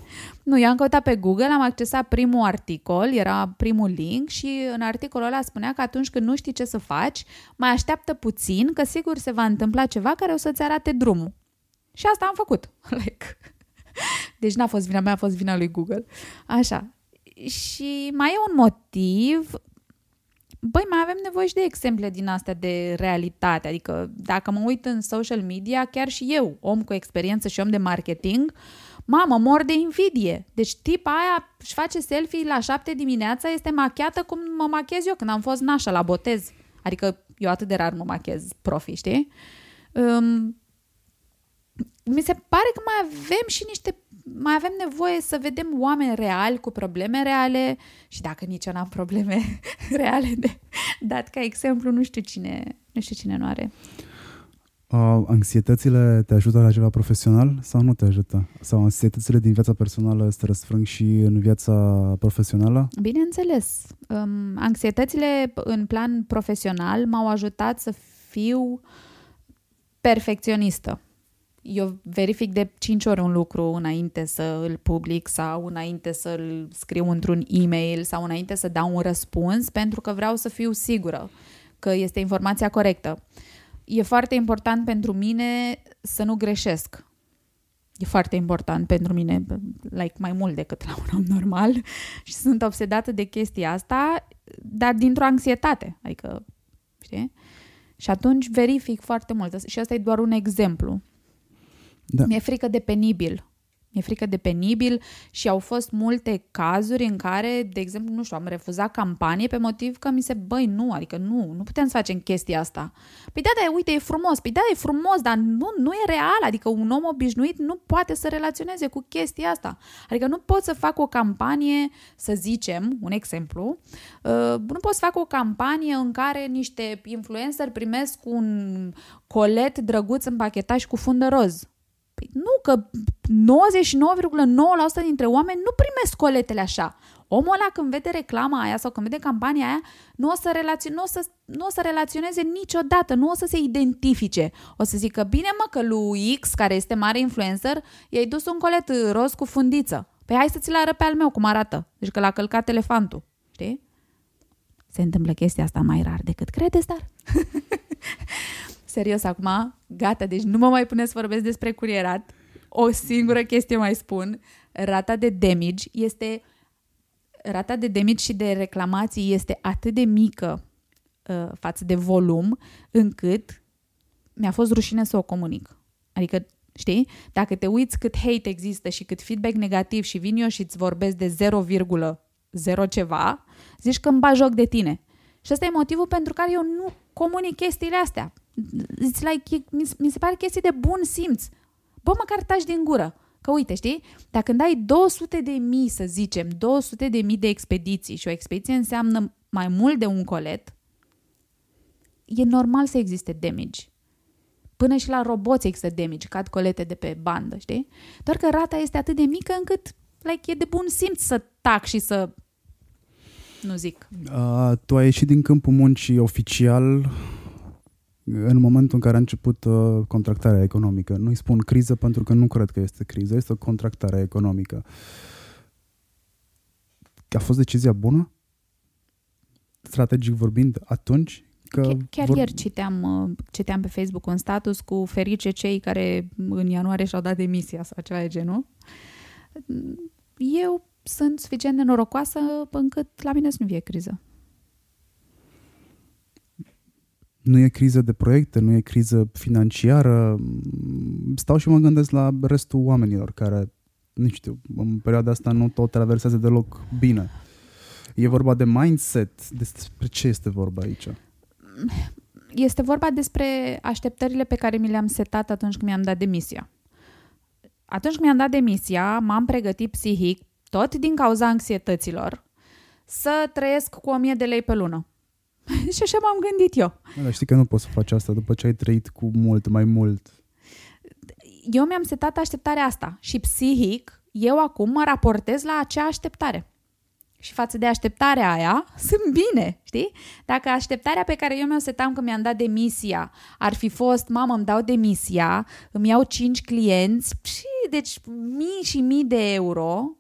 Nu, eu am căutat pe Google, am accesat primul articol, era primul link și în articolul ăla spunea că atunci când nu știi ce să faci, mai așteaptă puțin, că sigur se va întâmpla ceva care o să-ți arate drumul. Și asta am făcut. Like, deci n-a fost vina mea, a fost vina lui Google. Așa. Și mai e un motiv Băi, mai avem nevoie și de exemple din astea de realitate. Adică dacă mă uit în social media, chiar și eu, om cu experiență și om de marketing, mamă, mor de invidie. Deci tipa aia își face selfie la șapte dimineața, este machiată cum mă machez eu când am fost nașa la botez. Adică eu atât de rar mă machez profi, știi? Um, mi se pare că mai avem și niște mai avem nevoie să vedem oameni reali cu probleme reale și dacă nici eu n-am probleme reale de dat ca exemplu, nu știu cine, nu știu cine nu are. Uh, anxietățile te ajută la ceva profesional sau nu te ajută? Sau anxietățile din viața personală se răsfrâng și în viața profesională? Bineînțeles. Um, anxietățile în plan profesional m-au ajutat să fiu perfecționistă eu verific de 5 ori un lucru înainte să îl public sau înainte să îl scriu într-un e-mail sau înainte să dau un răspuns pentru că vreau să fiu sigură că este informația corectă. E foarte important pentru mine să nu greșesc. E foarte important pentru mine, like mai mult decât la un om normal și sunt obsedată de chestia asta, dar dintr-o anxietate, adică, știi? Și atunci verific foarte mult. Și asta e doar un exemplu. Da. Mi-e frică de penibil. Mi-e frică de penibil și au fost multe cazuri în care, de exemplu, nu știu, am refuzat campanie pe motiv că mi se, băi, nu, adică nu, nu putem să facem chestia asta. Păi da, da, uite, e frumos, păi da, e frumos, dar nu, nu e real, adică un om obișnuit nu poate să relaționeze cu chestia asta. Adică nu pot să fac o campanie, să zicem, un exemplu, uh, nu pot să fac o campanie în care niște influencer primesc un colet drăguț împachetat și cu fundă roz Păi nu, că 99,9% dintre oameni nu primesc coletele așa. Omul ăla când vede reclama aia sau când vede campania aia, nu o să, relațio- nu o să, nu o să relaționeze niciodată, nu o să se identifice. O să zică, bine mă că lui X, care este mare influencer, i-ai dus un colet roz cu fundiță. Păi hai să ți-l arăt pe al meu cum arată. Deci că l-a călcat elefantul. Știi? Se întâmplă chestia asta mai rar decât credeți, dar... Serios, acum, gata, deci nu mă mai puneți să vorbesc despre curierat. O singură chestie mai spun. Rata de damage este... Rata de damage și de reclamații este atât de mică uh, față de volum, încât mi-a fost rușine să o comunic. Adică, știi? Dacă te uiți cât hate există și cât feedback negativ și vin eu și îți vorbesc de 0,0 ceva, zici că îmi bag joc de tine. Și ăsta e motivul pentru care eu nu comunic chestiile astea. It's like, mi se pare chestii de bun simț. Bă, măcar taci din gură. Că uite, știi, dacă când ai 200 de mii, să zicem, 200 de mii de expediții și o expediție înseamnă mai mult de un colet, e normal să existe damage. Până și la roboți există damage, cad colete de pe bandă, știi? Doar că rata este atât de mică încât like, e de bun simț să tac și să nu zic. Uh, tu ai ieșit din câmpul muncii oficial în momentul în care a început uh, contractarea economică. Nu-i spun criză pentru că nu cred că este criză, este o contractare economică. A fost decizia bună? Strategic vorbind, atunci? Că Chiar vor... ieri citeam, uh, citeam pe Facebook un status cu ferice cei care în ianuarie și-au dat demisia sau ceva de genul. Eu sunt suficient de norocoasă încât la mine să nu fie criză. Nu e criză de proiecte, nu e criză financiară. Stau și mă gândesc la restul oamenilor care, nu știu, în perioada asta nu tot traversează deloc bine. E vorba de mindset. Despre ce este vorba aici? Este vorba despre așteptările pe care mi le-am setat atunci când mi-am dat demisia. Atunci când mi-am dat demisia, m-am pregătit psihic tot din cauza anxietăților, să trăiesc cu 1000 de lei pe lună. și așa m-am gândit eu. Dar știi că nu poți să faci asta după ce ai trăit cu mult, mai mult. Eu mi-am setat așteptarea asta și psihic, eu acum mă raportez la acea așteptare. Și față de așteptarea aia, sunt bine, știi? Dacă așteptarea pe care eu mi-o setam când mi-am dat demisia ar fi fost, mamă, îmi dau demisia, îmi iau cinci clienți, și deci mii și mii de euro,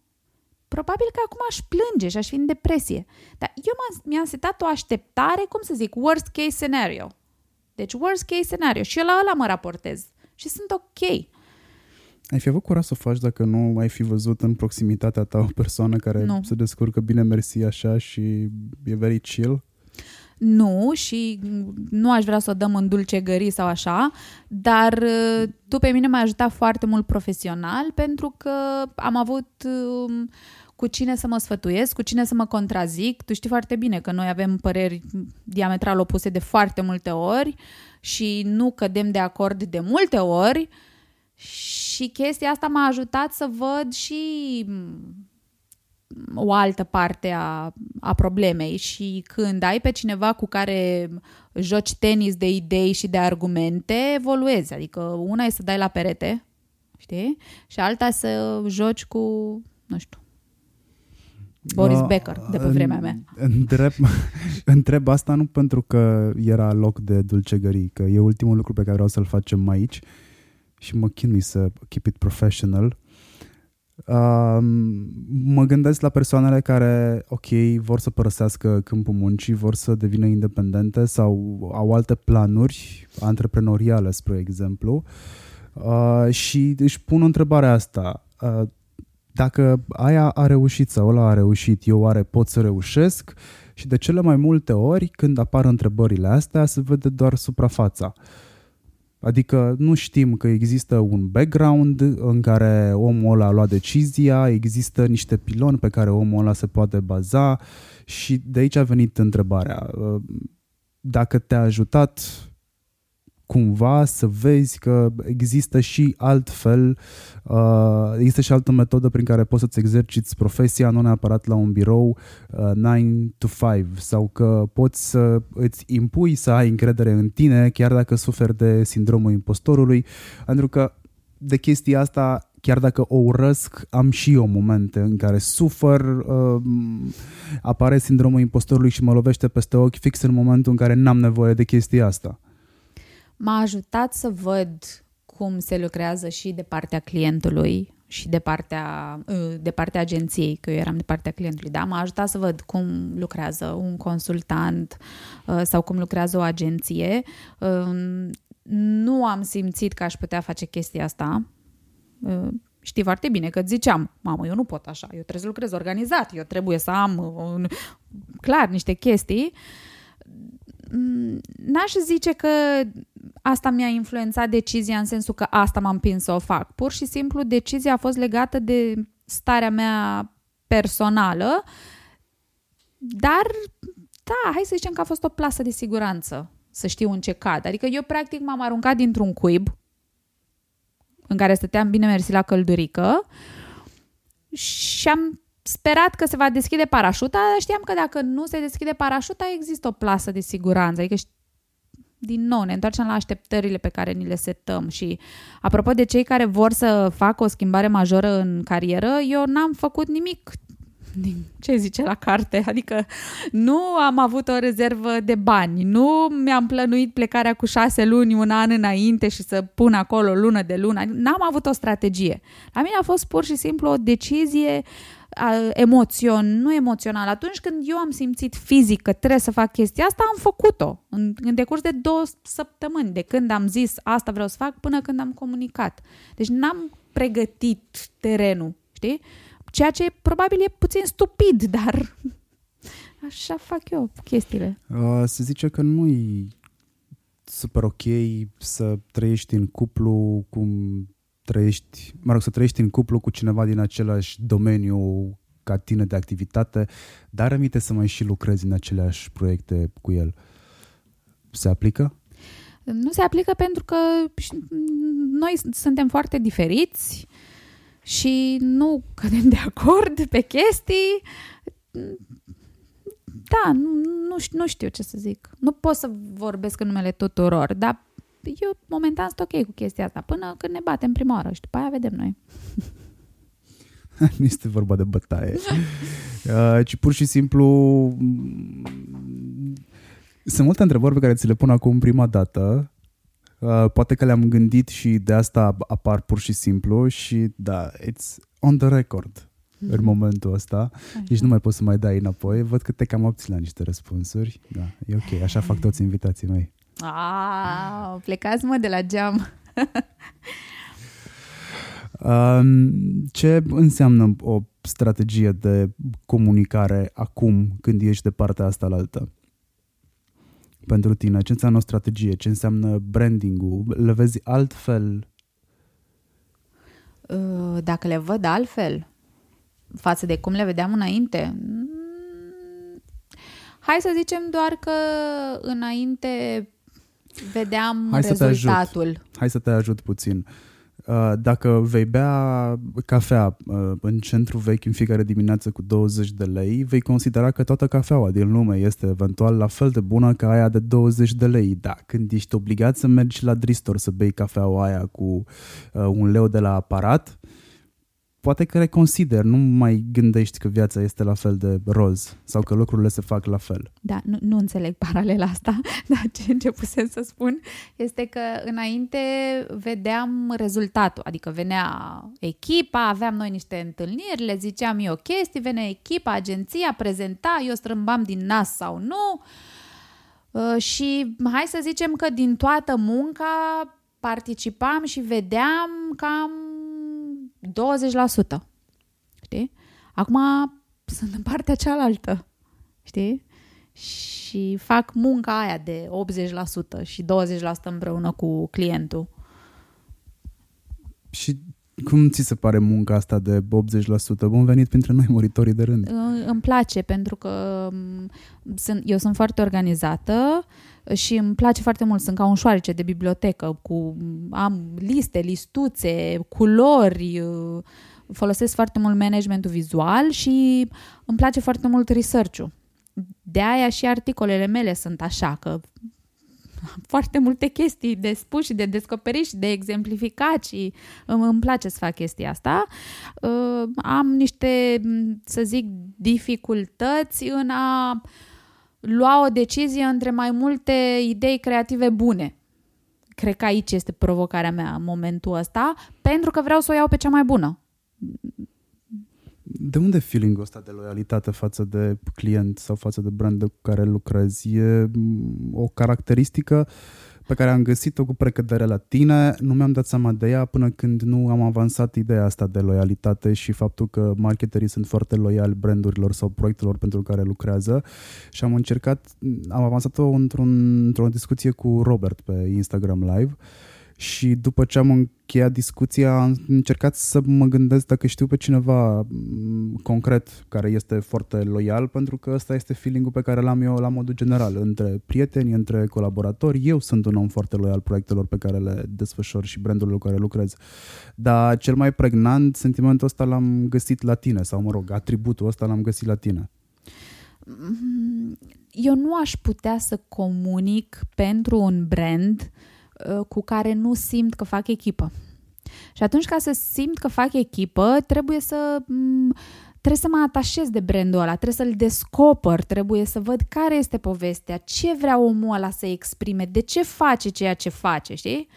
probabil că acum aș plânge și aș fi în depresie. Dar eu mi-am setat o așteptare, cum să zic, worst case scenario. Deci worst case scenario. Și eu la ăla mă raportez. Și sunt ok. Ai fi avut curaj să o faci dacă nu ai fi văzut în proximitatea ta o persoană care nu. se descurcă bine mersi așa și e very chill? Nu, și nu aș vrea să o dăm în dulce gări sau așa, dar uh, tu pe mine m-ai ajutat foarte mult profesional pentru că am avut um, cu cine să mă sfătuiesc, cu cine să mă contrazic. Tu știi foarte bine că noi avem păreri diametral opuse de foarte multe ori și nu cădem de acord de multe ori și chestia asta m-a ajutat să văd și o altă parte a, a problemei și când ai pe cineva cu care joci tenis de idei și de argumente, evoluezi. Adică una e să dai la perete, știi? Și alta să joci cu, nu știu, Boris uh, Becker, de pe vremea mea. Întreb, întreb asta nu pentru că era loc de dulcegării, că e ultimul lucru pe care vreau să-l facem aici și mă chinui să keep it professional. Uh, mă gândesc la persoanele care, ok, vor să părăsească câmpul muncii, vor să devină independente sau au alte planuri antreprenoriale, spre exemplu, uh, și își pun întrebarea asta. Uh, dacă aia a reușit sau ăla a reușit, eu oare pot să reușesc? Și de cele mai multe ori, când apar întrebările astea, se vede doar suprafața. Adică nu știm că există un background în care omul ăla a luat decizia, există niște piloni pe care omul ăla se poate baza și de aici a venit întrebarea. Dacă te-a ajutat cumva să vezi că există și altfel, uh, există și altă metodă prin care poți să-ți exerciți profesia, nu neapărat la un birou uh, 9 to 5 sau că poți să îți impui să ai încredere în tine chiar dacă suferi de sindromul impostorului, pentru că de chestia asta chiar dacă o urăsc, am și eu momente în care sufăr, uh, apare sindromul impostorului și mă lovește peste ochi fix în momentul în care n-am nevoie de chestia asta m-a ajutat să văd cum se lucrează și de partea clientului și de partea, uh, de partea agenției, că eu eram de partea clientului, da? M-a ajutat să văd cum lucrează un consultant uh, sau cum lucrează o agenție. Um, nu am simțit că aș putea face chestia asta. Uh, știi foarte bine că ziceam, mamă, eu nu pot așa, eu trebuie să lucrez organizat, eu trebuie să am un, clar niște chestii. Mm, n-aș zice că asta mi-a influențat decizia în sensul că asta m-am împins să o fac. Pur și simplu decizia a fost legată de starea mea personală, dar da, hai să zicem că a fost o plasă de siguranță să știu în ce cad. Adică eu practic m-am aruncat dintr-un cuib în care stăteam bine mersi la căldurică și am sperat că se va deschide parașuta, dar știam că dacă nu se deschide parașuta, există o plasă de siguranță. Adică din nou, ne întoarcem la așteptările pe care ni le setăm și apropo de cei care vor să facă o schimbare majoră în carieră, eu n-am făcut nimic din ce zice la carte, adică nu am avut o rezervă de bani, nu mi-am plănuit plecarea cu șase luni, un an înainte și să pun acolo lună de lună, n-am avut o strategie. La mine a fost pur și simplu o decizie emoțion, nu emoțional. Atunci când eu am simțit fizic că trebuie să fac chestia asta, am făcut-o în, în decurs de două săptămâni, de când am zis asta vreau să fac până când am comunicat. Deci n-am pregătit terenul, știi? Ceea ce probabil e puțin stupid, dar așa fac eu chestiile. Uh, se zice că nu e super ok să trăiești în cuplu cum trăiești, mă rog, să trăiești în cuplu cu cineva din același domeniu ca tine de activitate, dar aminte să mai și lucrezi în aceleași proiecte cu el. Se aplică? Nu se aplică pentru că noi suntem foarte diferiți și nu cădem de acord pe chestii. Da, nu, nu, nu știu ce să zic. Nu pot să vorbesc în numele tuturor, dar eu momentan sunt ok cu chestia asta, până când ne batem prima oară și după aia vedem noi. nu este vorba de bătaie, uh, ci pur și simplu mm, sunt multe întrebări pe care ți le pun acum prima dată, uh, poate că le-am gândit și de asta apar pur și simplu și da, it's on the record mm-hmm. în mhm. momentul ăsta. Așa. Deci nu mai poți să mai dai înapoi. Văd că te cam obții la niște răspunsuri. Da, e ok. Așa fac toți invitații mei. Ah, plecați mă de la geam. Ce înseamnă o strategie de comunicare acum când ești de partea asta la altă? Pentru tine, ce înseamnă o strategie? Ce înseamnă branding-ul? Le vezi altfel? Uh, dacă le văd altfel față de cum le vedeam înainte, mm, hai să zicem doar că înainte vedeam Hai rezultatul. Să te ajut. Hai să te ajut puțin. Uh, dacă vei bea cafea uh, în centru vechi în fiecare dimineață cu 20 de lei, vei considera că toată cafeaua din lume este eventual la fel de bună ca aia de 20 de lei. Da, când ești obligat să mergi la Dristor să bei cafeaua aia cu uh, un leu de la aparat, poate că reconsider, nu mai gândești că viața este la fel de roz sau că lucrurile se fac la fel. Da, nu, nu înțeleg paralela asta, dar ce începusem să spun este că înainte vedeam rezultatul, adică venea echipa, aveam noi niște întâlniri, le ziceam eu chestii, venea echipa, agenția, prezenta, eu strâmbam din nas sau nu uh, și hai să zicem că din toată munca participam și vedeam cam 20%. Știi? Acum sunt în partea cealaltă. Știi? Și fac munca aia de 80% și 20% împreună cu clientul. Și cum ți se pare munca asta de 80%? Bun venit printre noi, moritorii de rând. Îmi place pentru că sunt, eu sunt foarte organizată și îmi place foarte mult. Sunt ca un șoarece de bibliotecă cu am liste, listuțe, culori, folosesc foarte mult managementul vizual și îmi place foarte mult research-ul. De aia și articolele mele sunt așa, că foarte multe chestii de spus și de descoperit și de exemplificat și îmi, îmi place să fac chestia asta. Uh, am niște, să zic, dificultăți în a lua o decizie între mai multe idei creative bune. Cred că aici este provocarea mea în momentul ăsta, pentru că vreau să o iau pe cea mai bună. De unde feeling-ul ăsta de loialitate față de client sau față de brand cu care lucrezi? E mm, o caracteristică pe care am găsit-o cu precădere la tine, nu mi-am dat seama de ea până când nu am avansat ideea asta de loialitate și faptul că marketerii sunt foarte loiali brandurilor sau proiectelor pentru care lucrează. Și am încercat, am avansat-o într-un, într-o discuție cu Robert pe Instagram Live și după ce am încheiat discuția am încercat să mă gândesc dacă știu pe cineva mm, concret care este foarte loial pentru că ăsta este feeling-ul pe care l-am eu la modul general între prieteni, între colaboratori. Eu sunt un om foarte loial proiectelor pe care le desfășor și brandurile cu care lucrez. Dar cel mai pregnant, sentimentul ăsta l-am găsit la tine sau mă rog, atributul ăsta l-am găsit la tine. Eu nu aș putea să comunic pentru un brand uh, Uh, cu care nu simt că fac echipă. Și atunci ca să simt că fac echipă, trebuie să mm, trebuie să mă atașez de brandul ăla, trebuie să-l descoper, trebuie să văd care este povestea, ce vrea omul ăla să exprime, de ce face ceea ce face, știi?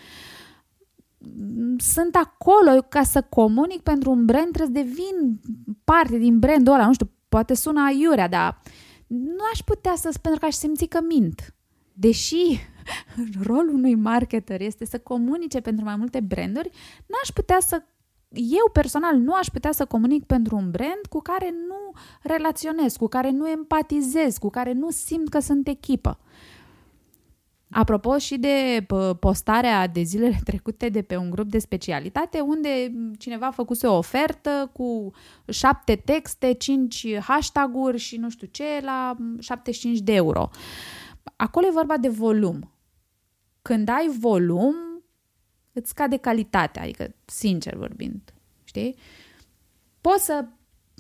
Sunt acolo ca să comunic pentru un brand, trebuie să devin parte din brandul ăla, nu știu, poate sună aiurea, dar nu aș putea să, pentru că aș simți că mint. Deși rolul unui marketer este să comunice pentru mai multe branduri, n-aș putea să eu personal nu aș putea să comunic pentru un brand cu care nu relaționez, cu care nu empatizez, cu care nu simt că sunt echipă. Apropo și de postarea de zilele trecute de pe un grup de specialitate unde cineva a făcut o ofertă cu șapte texte, cinci hashtag-uri și nu știu ce la 75 de euro. Acolo e vorba de volum când ai volum, îți scade calitatea, adică sincer vorbind, știi? Poți să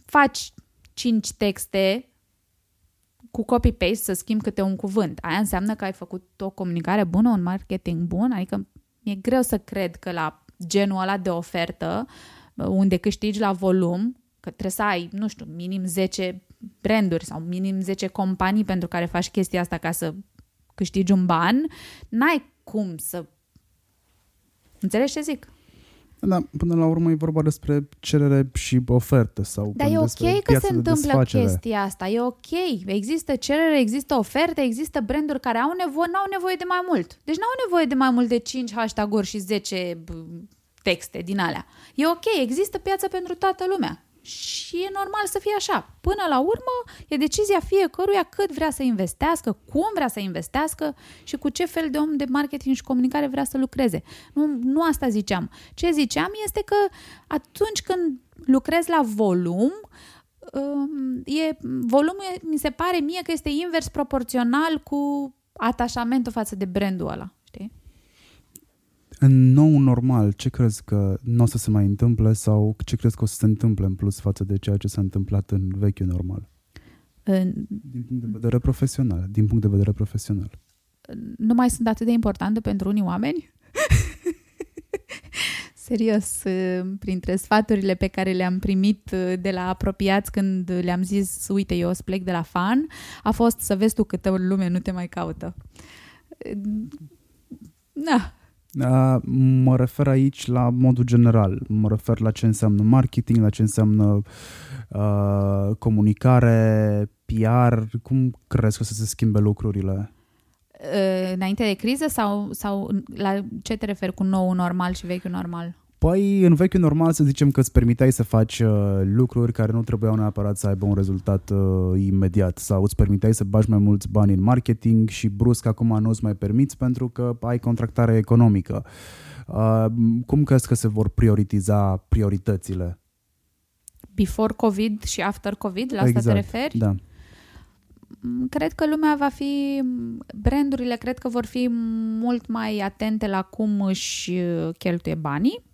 faci cinci texte cu copy-paste să schimbi câte un cuvânt. Aia înseamnă că ai făcut o comunicare bună, un marketing bun, adică mi-e greu să cred că la genul ăla de ofertă, unde câștigi la volum, că trebuie să ai, nu știu, minim 10 branduri sau minim 10 companii pentru care faci chestia asta ca să câștigi un ban, n-ai cum să... Înțelegi ce zic? Da, până la urmă e vorba despre cerere și ofertă sau Dar e ok că se întâmplă chestia asta, e ok. Există cerere, există oferte, există branduri care au nevoie, n-au nevoie de mai mult. Deci n-au nevoie de mai mult de 5 hashtag-uri și 10 texte din alea. E ok, există piață pentru toată lumea și e normal să fie așa. Până la urmă, e decizia fiecăruia cât vrea să investească, cum vrea să investească și cu ce fel de om de marketing și comunicare vrea să lucreze. Nu, nu asta ziceam. Ce ziceam este că atunci când lucrezi la volum, um, e, volumul mi se pare mie că este invers proporțional cu atașamentul față de brandul ăla. În nou normal, ce crezi că nu o să se mai întâmple sau ce crezi că o să se întâmple în plus față de ceea ce s-a întâmplat în vechiul normal? În... Din punct de vedere profesional. Din punct de vedere profesional. Nu mai sunt atât de importante pentru unii oameni? Serios, printre sfaturile pe care le-am primit de la apropiați când le-am zis, uite, eu o să plec de la fan, a fost să vezi tu câtă lume nu te mai caută. Na, Mă refer aici la modul general. Mă refer la ce înseamnă marketing, la ce înseamnă uh, comunicare, PR. Cum crezi că o să se schimbe lucrurile? Înainte de criză sau, sau la ce te referi cu nou normal și vechiul normal? Păi, în vechiul normal să zicem că îți permiteai să faci uh, lucruri care nu trebuiau neapărat să aibă un rezultat uh, imediat sau îți permiteai să bagi mai mulți bani în marketing și brusc acum nu îți mai permiți pentru că ai contractare economică. Uh, cum crezi că se vor prioritiza prioritățile? Before COVID și after COVID, la exact, asta te exact, referi? Da mm, cred că lumea va fi, brandurile cred că vor fi mult mai atente la cum își uh, cheltuie banii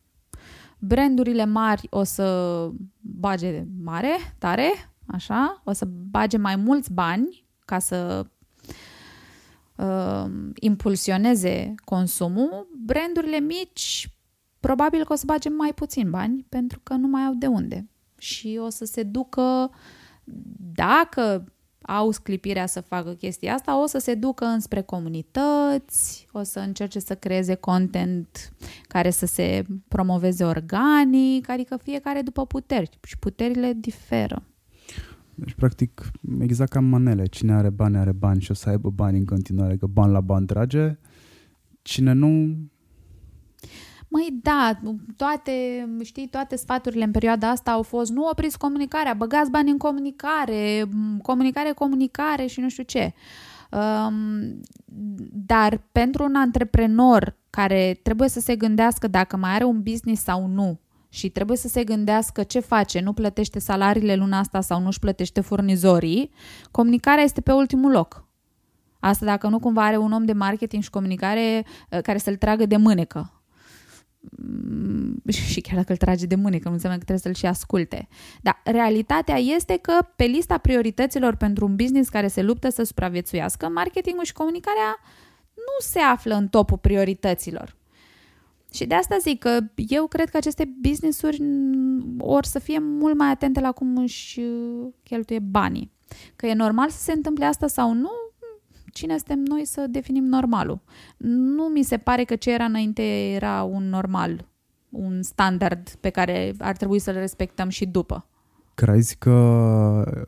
brandurile mari o să bage mare, tare, așa, o să bage mai mulți bani ca să uh, impulsioneze consumul. Brandurile mici probabil că o să bage mai puțin bani pentru că nu mai au de unde. Și o să se ducă, dacă au sclipirea să facă chestia asta, o să se ducă înspre comunități, o să încerce să creeze content care să se promoveze organic, adică fiecare după puteri și puterile diferă. Deci, practic, exact ca manele. Cine are bani, are bani și o să aibă bani în continuare, că bani la bani trage. Cine nu, Măi, da, toate, știi, toate sfaturile în perioada asta au fost nu opriți comunicarea, băgați bani în comunicare, comunicare, comunicare și nu știu ce. Um, dar pentru un antreprenor care trebuie să se gândească dacă mai are un business sau nu și trebuie să se gândească ce face, nu plătește salariile luna asta sau nu își plătește furnizorii, comunicarea este pe ultimul loc. Asta dacă nu cumva are un om de marketing și comunicare uh, care să-l tragă de mânecă Mm, și chiar dacă îl trage de mânecă, nu înseamnă că trebuie să-l și asculte. Dar realitatea este că pe lista priorităților pentru un business care se luptă să supraviețuiască, marketingul și comunicarea nu se află în topul priorităților. Și de asta zic că eu cred că aceste business-uri or să fie mult mai atente la cum își uh, cheltuie banii. Că e normal să se întâmple asta sau nu, cine suntem noi să definim normalul? Nu mi se pare că ce era înainte era un normal, un standard pe care ar trebui să-l respectăm și după. Crezi că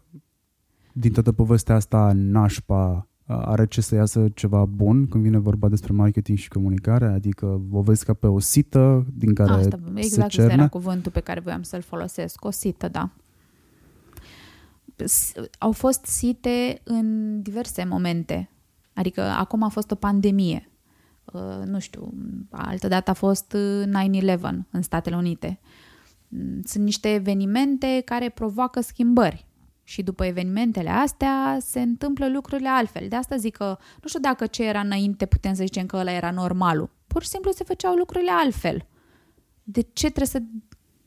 din toată povestea asta nașpa are ce să iasă ceva bun când vine vorba despre marketing și comunicare? Adică o vezi ca pe o sită din care Asta, exact se cerne? era cuvântul pe care voiam să-l folosesc. O sită, da au fost site în diverse momente. Adică acum a fost o pandemie. Uh, nu știu, altă dată a fost 9-11 uh, în Statele Unite. Mm, sunt niște evenimente care provoacă schimbări. Și după evenimentele astea se întâmplă lucrurile altfel. De asta zic că nu știu dacă ce era înainte putem să zicem că ăla era normalul. Pur și simplu se făceau lucrurile altfel. De ce trebuie să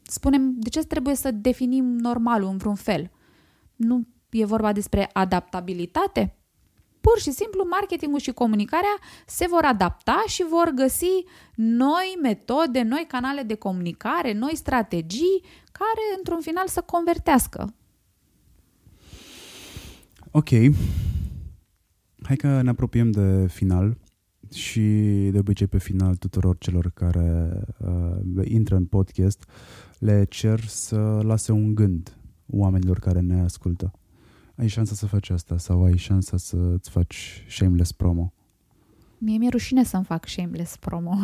spunem, de ce trebuie să definim normalul în vreun fel? Nu e vorba despre adaptabilitate? Pur și simplu, marketingul și comunicarea se vor adapta și vor găsi noi metode, noi canale de comunicare, noi strategii care, într-un final, să convertească. Ok. Hai că ne apropiem de final și de obicei pe final tuturor celor care uh, intră în podcast le cer să lase un gând oamenilor care ne ascultă. Ai șansa să faci asta sau ai șansa să-ți faci shameless promo? Mie mi-e rușine să-mi fac shameless promo.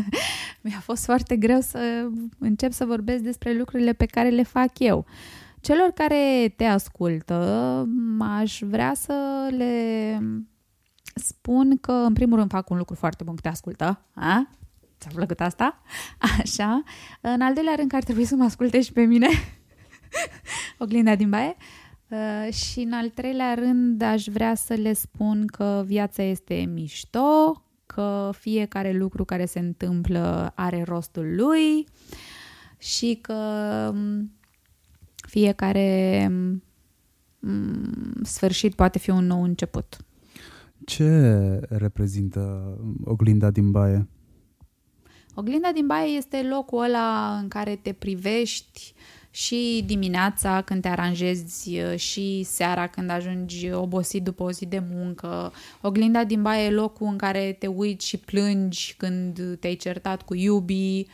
Mi-a fost foarte greu să încep să vorbesc despre lucrurile pe care le fac eu. Celor care te ascultă, aș vrea să le spun că, în primul rând, fac un lucru foarte bun că te ascultă. A? Ți-a plăcut asta? Așa. În al doilea rând, că ar trebui să mă asculte și pe mine. Oglinda din baie. Uh, și în al treilea rând aș vrea să le spun că viața este mișto, că fiecare lucru care se întâmplă are rostul lui și că um, fiecare um, sfârșit poate fi un nou început. Ce reprezintă oglinda din baie? Oglinda din baie este locul ăla în care te privești și dimineața când te aranjezi și seara când ajungi obosit după o zi de muncă. Oglinda din baie e locul în care te uiți și plângi când te-ai certat cu iubii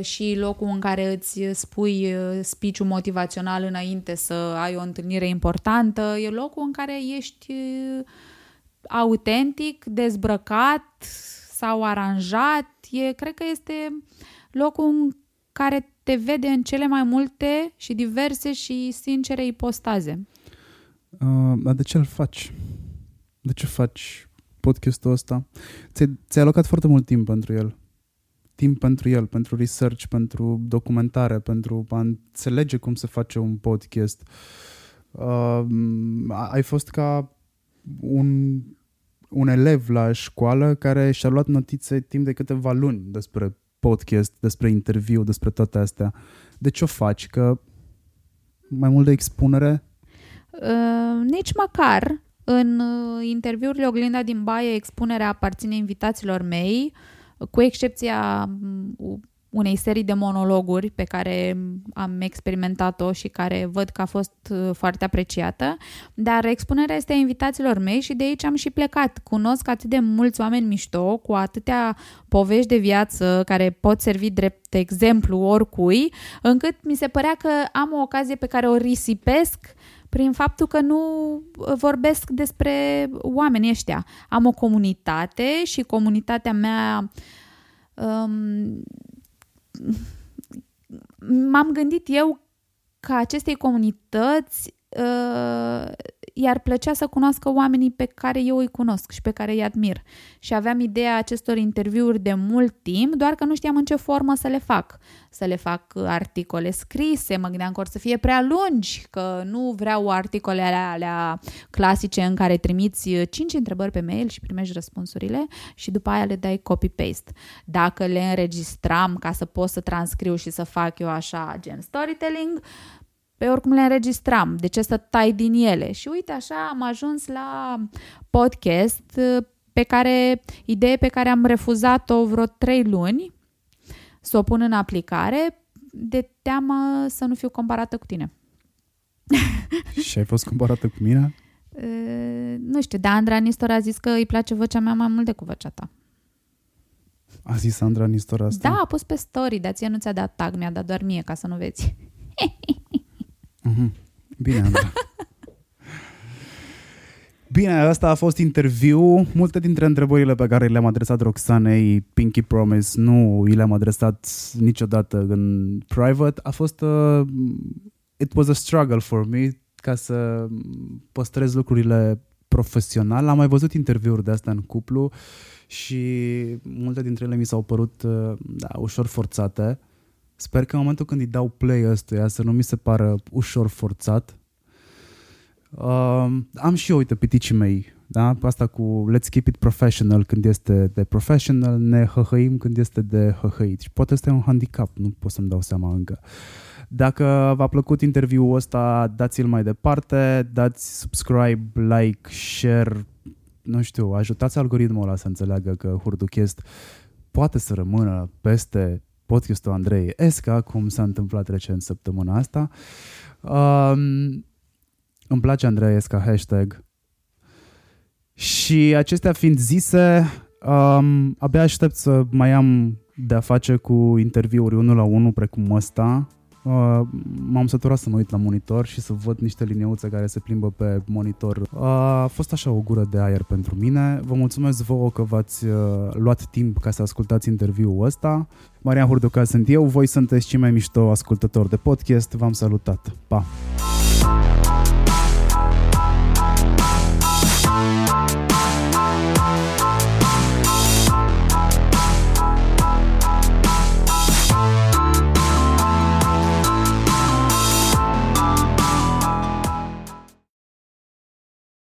și locul în care îți spui speech motivațional înainte să ai o întâlnire importantă. E locul în care ești autentic, dezbrăcat sau aranjat. E, cred că este locul în care te vede în cele mai multe și diverse și sincere ipostaze. Uh, dar de ce îl faci? De ce faci podcastul ăsta? Ți-ai, ți-ai alocat foarte mult timp pentru el. Timp pentru el, pentru research, pentru documentare, pentru a înțelege cum se face un podcast. Uh, ai fost ca un, un elev la școală care și-a luat notițe timp de câteva luni despre podcast, despre interviu, despre toate astea. De ce o faci? Că mai mult de expunere? Uh, nici măcar. În uh, interviurile Oglinda din Baie, expunerea aparține invitaților mei, cu excepția uh, unei serii de monologuri pe care am experimentat-o și care văd că a fost uh, foarte apreciată, dar expunerea este a invitaților mei și de aici am și plecat. Cunosc atât de mulți oameni mișto, cu atâtea povești de viață care pot servi drept exemplu oricui, încât mi se părea că am o ocazie pe care o risipesc prin faptul că nu vorbesc despre oamenii ăștia. Am o comunitate și comunitatea mea um, m-am gândit eu ca acestei comunități uh, i-ar plăcea să cunoască oamenii pe care eu îi cunosc și pe care îi admir. Și aveam ideea acestor interviuri de mult timp, doar că nu știam în ce formă să le fac. Să le fac articole scrise, mă gândeam că or să fie prea lungi, că nu vreau articole alea, alea clasice în care trimiți cinci întrebări pe mail și primești răspunsurile și după aia le dai copy-paste. Dacă le înregistram ca să pot să transcriu și să fac eu așa gen storytelling, pe oricum le înregistram, de ce să tai din ele? Și uite așa am ajuns la podcast pe care, idee pe care am refuzat-o vreo trei luni să o pun în aplicare de teamă să nu fiu comparată cu tine. Și ai fost comparată cu mine? Uh, nu știu, dar Andra Nistor a zis că îi place vocea mea mai mult decât vocea ta. A zis Andra Nistor asta? Da, a pus pe story, dar ție nu ți-a dat tag, mi-a dat doar mie ca să nu vezi. Mm-hmm. Bine, Andra. Bine, asta a fost interviu. Multe dintre întrebările pe care le-am adresat Roxanei, Pinky Promise, nu i le-am adresat niciodată în private. A fost... Uh, it was a struggle for me ca să păstrez lucrurile profesional. Am mai văzut interviuri de astea în cuplu și multe dintre ele mi s-au părut uh, da, ușor forțate. Sper că în momentul când îi dau play ăstuia să nu mi se pară ușor forțat. Uh, am și eu, uite, piticii mei, da? Asta cu let's keep it professional când este de professional, ne hăhăim când este de hăhăit. Și poate este un handicap, nu pot să-mi dau seama încă. Dacă v-a plăcut interviul ăsta, dați-l mai departe, dați subscribe, like, share, nu știu, ajutați algoritmul ăla să înțeleagă că Hurduchest poate să rămână peste podcastul Andrei Esca, cum s-a întâmplat recent săptămâna asta. Um, îmi place Andrei Esca, hashtag. Și acestea fiind zise, um, abia aștept să mai am de-a face cu interviuri unul la unul precum ăsta. Uh, m-am săturat să mă uit la monitor și să văd niște liniuțe care se plimbă pe monitor. Uh, a fost așa o gură de aer pentru mine. Vă mulțumesc vouă că v-ați uh, luat timp ca să ascultați interviul ăsta. Marian Hurduca sunt eu, voi sunteți cei mai mișto ascultători de podcast. V-am salutat. Pa!